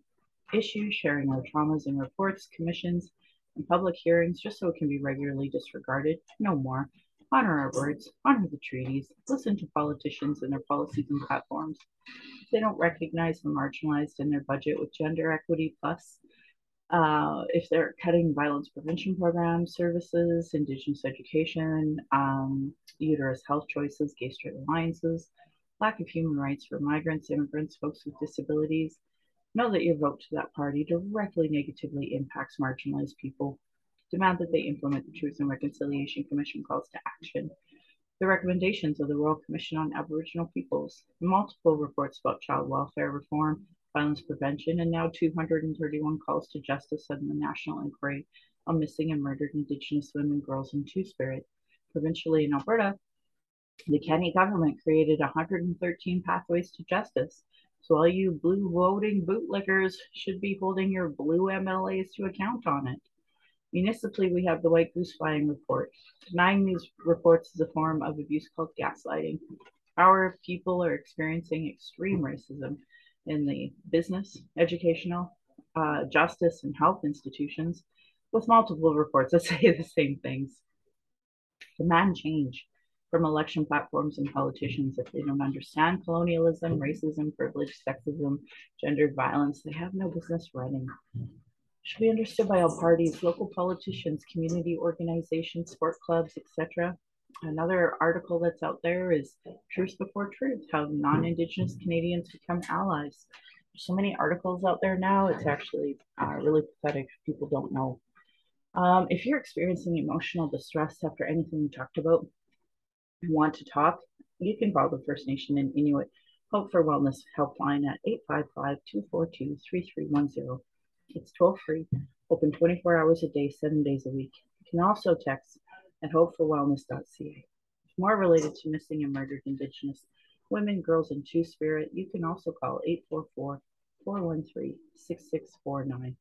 issues, sharing our traumas and reports, commissions, and public hearings just so it can be regularly disregarded. No more. Honor our words, honor the treaties, listen to politicians and their policies and platforms. If they don't recognize the marginalized in their budget with gender equity plus. Uh, if they're cutting violence prevention programs, services, Indigenous education, um, uterus health choices, gay straight alliances, lack of human rights for migrants, immigrants, folks with disabilities, know that your vote to that party directly negatively impacts marginalized people demand that they implement the Truth and Reconciliation Commission calls to action. The recommendations of the Royal Commission on Aboriginal Peoples, multiple reports about child welfare reform, violence prevention, and now 231 calls to justice on the National Inquiry on Missing and Murdered Indigenous Women, Girls, and Two Spirit. Provincially in Alberta, the Kenney government created 113 pathways to justice. So all you blue voting bootlickers should be holding your blue MLAs to account on it. Municipally, we have the White Goose Flying Report. Denying these reports is a form of abuse called gaslighting. Our people are experiencing extreme racism in the business, educational, uh, justice, and health institutions, with multiple reports that say the same things. Demand change from election platforms and politicians if they don't understand colonialism, racism, privilege, sexism, gendered violence. They have no business running should be understood by all parties, local politicians, community organizations, sport clubs, etc. Another article that's out there is Truth Before Truth, how non-Indigenous Canadians become allies. There's so many articles out there now, it's actually uh, really pathetic people don't know. Um, if you're experiencing emotional distress after anything we talked about and want to talk, you can call the First Nation and Inuit Hope for Wellness helpline at 855 242 3310. It's toll free, open 24 hours a day, seven days a week. You can also text at hopeforwellness.ca. If more related to missing and murdered Indigenous women, girls, and Two Spirit, you can also call 844 413 6649.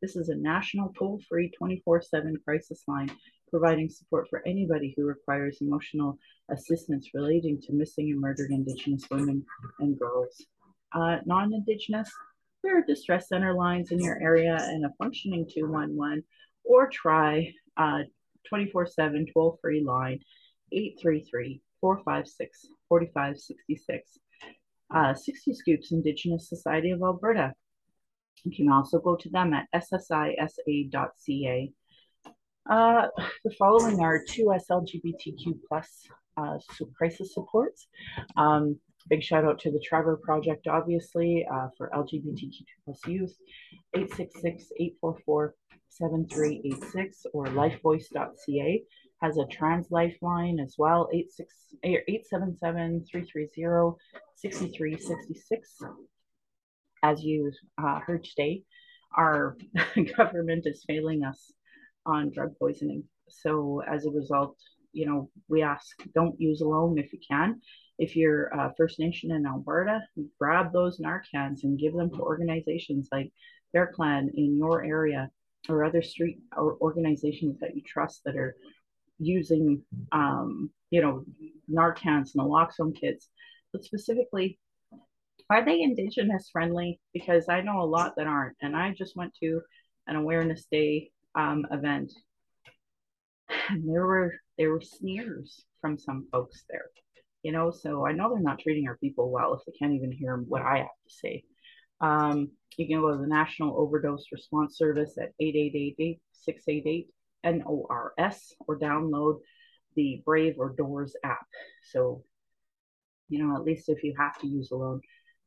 This is a national toll free 24 7 crisis line providing support for anybody who requires emotional assistance relating to missing and murdered Indigenous women and girls. Uh, non Indigenous, there are distress center lines in your area and a functioning 211, or try uh, 24 7 toll free line 833 456 4566. Uh, 60 Scoops Indigenous Society of Alberta. You can also go to them at ssisa.ca. Uh, the following are two SLGBTQ plus uh, crisis supports. Um, big shout out to the Trevor Project, obviously, uh, for LGBTQ plus youth, 866-844-7386 or lifevoice.ca has a trans lifeline as well, 877-330-6366. As you uh, heard today, our government is failing us on drug poisoning. So as a result, you know, we ask don't use alone if you can. If you're uh, First Nation in Alberta, grab those Narcans and give them to organizations like Bear Clan in your area or other street or organizations that you trust that are using, um, you know, Narcans, naloxone kits, but specifically, are they Indigenous friendly? Because I know a lot that aren't, and I just went to an Awareness Day um, event, and there were there were sneers from some folks there, you know. So I know they're not treating our people well if they can't even hear what I have to say. Um, you can go to the National Overdose Response Service at 888 688 NORS or download the Brave or DORS app. So, you know, at least if you have to use alone,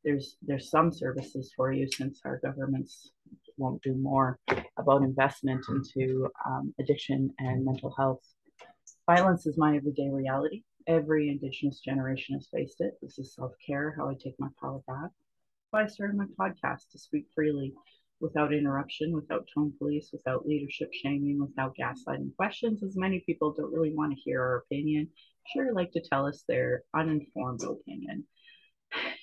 there's there's some services for you since our governments won't do more about investment into um, addiction and mental health. Violence is my everyday reality. Every Indigenous generation has faced it. This is self care, how I take my power back. Why I started my podcast to speak freely without interruption, without tone police, without leadership shaming, without gaslighting questions, as many people don't really want to hear our opinion. Sure like to tell us their uninformed opinion.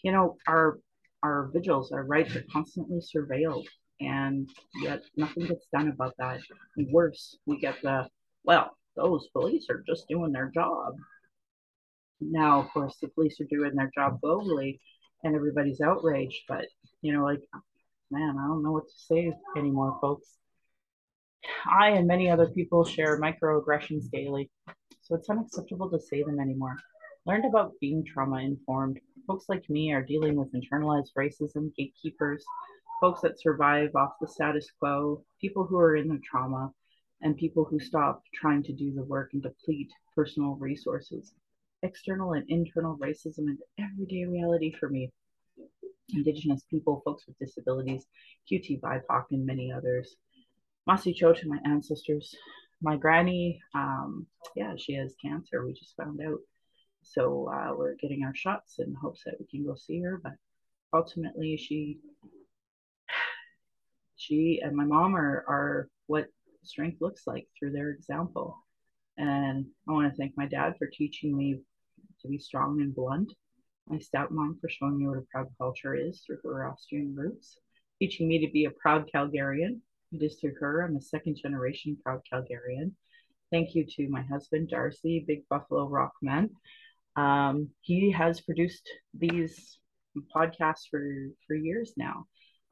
You know, our our vigils, our rights are constantly surveilled, and yet nothing gets done about that. And worse, we get the well, those police are just doing their job. Now, of course, the police are doing their job globally, and everybody's outraged. But you know, like man, I don't know what to say anymore, folks. I and many other people share microaggressions daily, so it's unacceptable to say them anymore. Learned about being trauma informed. Folks like me are dealing with internalized racism, gatekeepers, folks that survive off the status quo, people who are in the trauma, and people who stop trying to do the work and deplete personal resources. External and internal racism is everyday reality for me. Indigenous people, folks with disabilities, QT BIPOC, and many others. Masi Cho to my ancestors. My granny, um, yeah, she has cancer. We just found out. So uh, we're getting our shots in hopes that we can go see her. But ultimately, she, she and my mom are, are what strength looks like through their example. And I want to thank my dad for teaching me to be strong and blunt my stepmom for showing me what a proud culture is through her Austrian roots, teaching me to be a proud Calgarian. It is through her I'm a second generation proud Calgarian. Thank you to my husband, Darcy, Big Buffalo Rockman. Um, he has produced these podcasts for, for years now,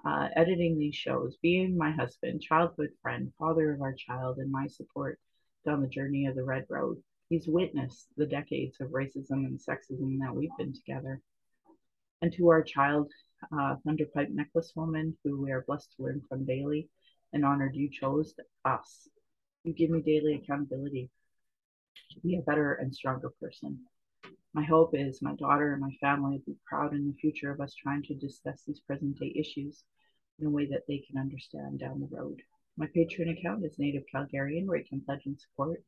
uh, editing these shows, being my husband, childhood friend, father of our child, and my support down the journey of the Red Road. He's witnessed the decades of racism and sexism that we've been together. And to our child, uh, Thunderpipe Necklace Woman, who we are blessed to learn from daily and honored you chose us. You give me daily accountability to be a better and stronger person. My hope is my daughter and my family will be proud in the future of us trying to discuss these present day issues in a way that they can understand down the road. My Patreon account is Native Calgarian, where you can pledge and support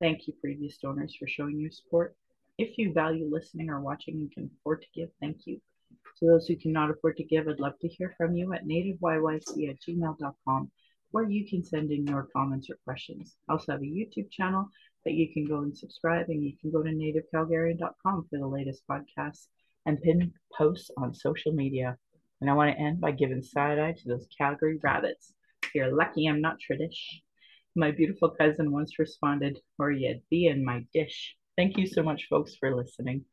Thank you, previous donors, for showing your support. If you value listening or watching and can afford to give, thank you. To those who cannot afford to give, I'd love to hear from you at nativeyyc at gmail.com, where you can send in your comments or questions. I also have a YouTube channel that you can go and subscribe, and you can go to nativecalgarian.com for the latest podcasts and pin posts on social media. And I want to end by giving side eye to those Calgary rabbits. If You're lucky I'm not tradish. My beautiful cousin once responded, or you'd be in my dish. Thank you so much, folks, for listening.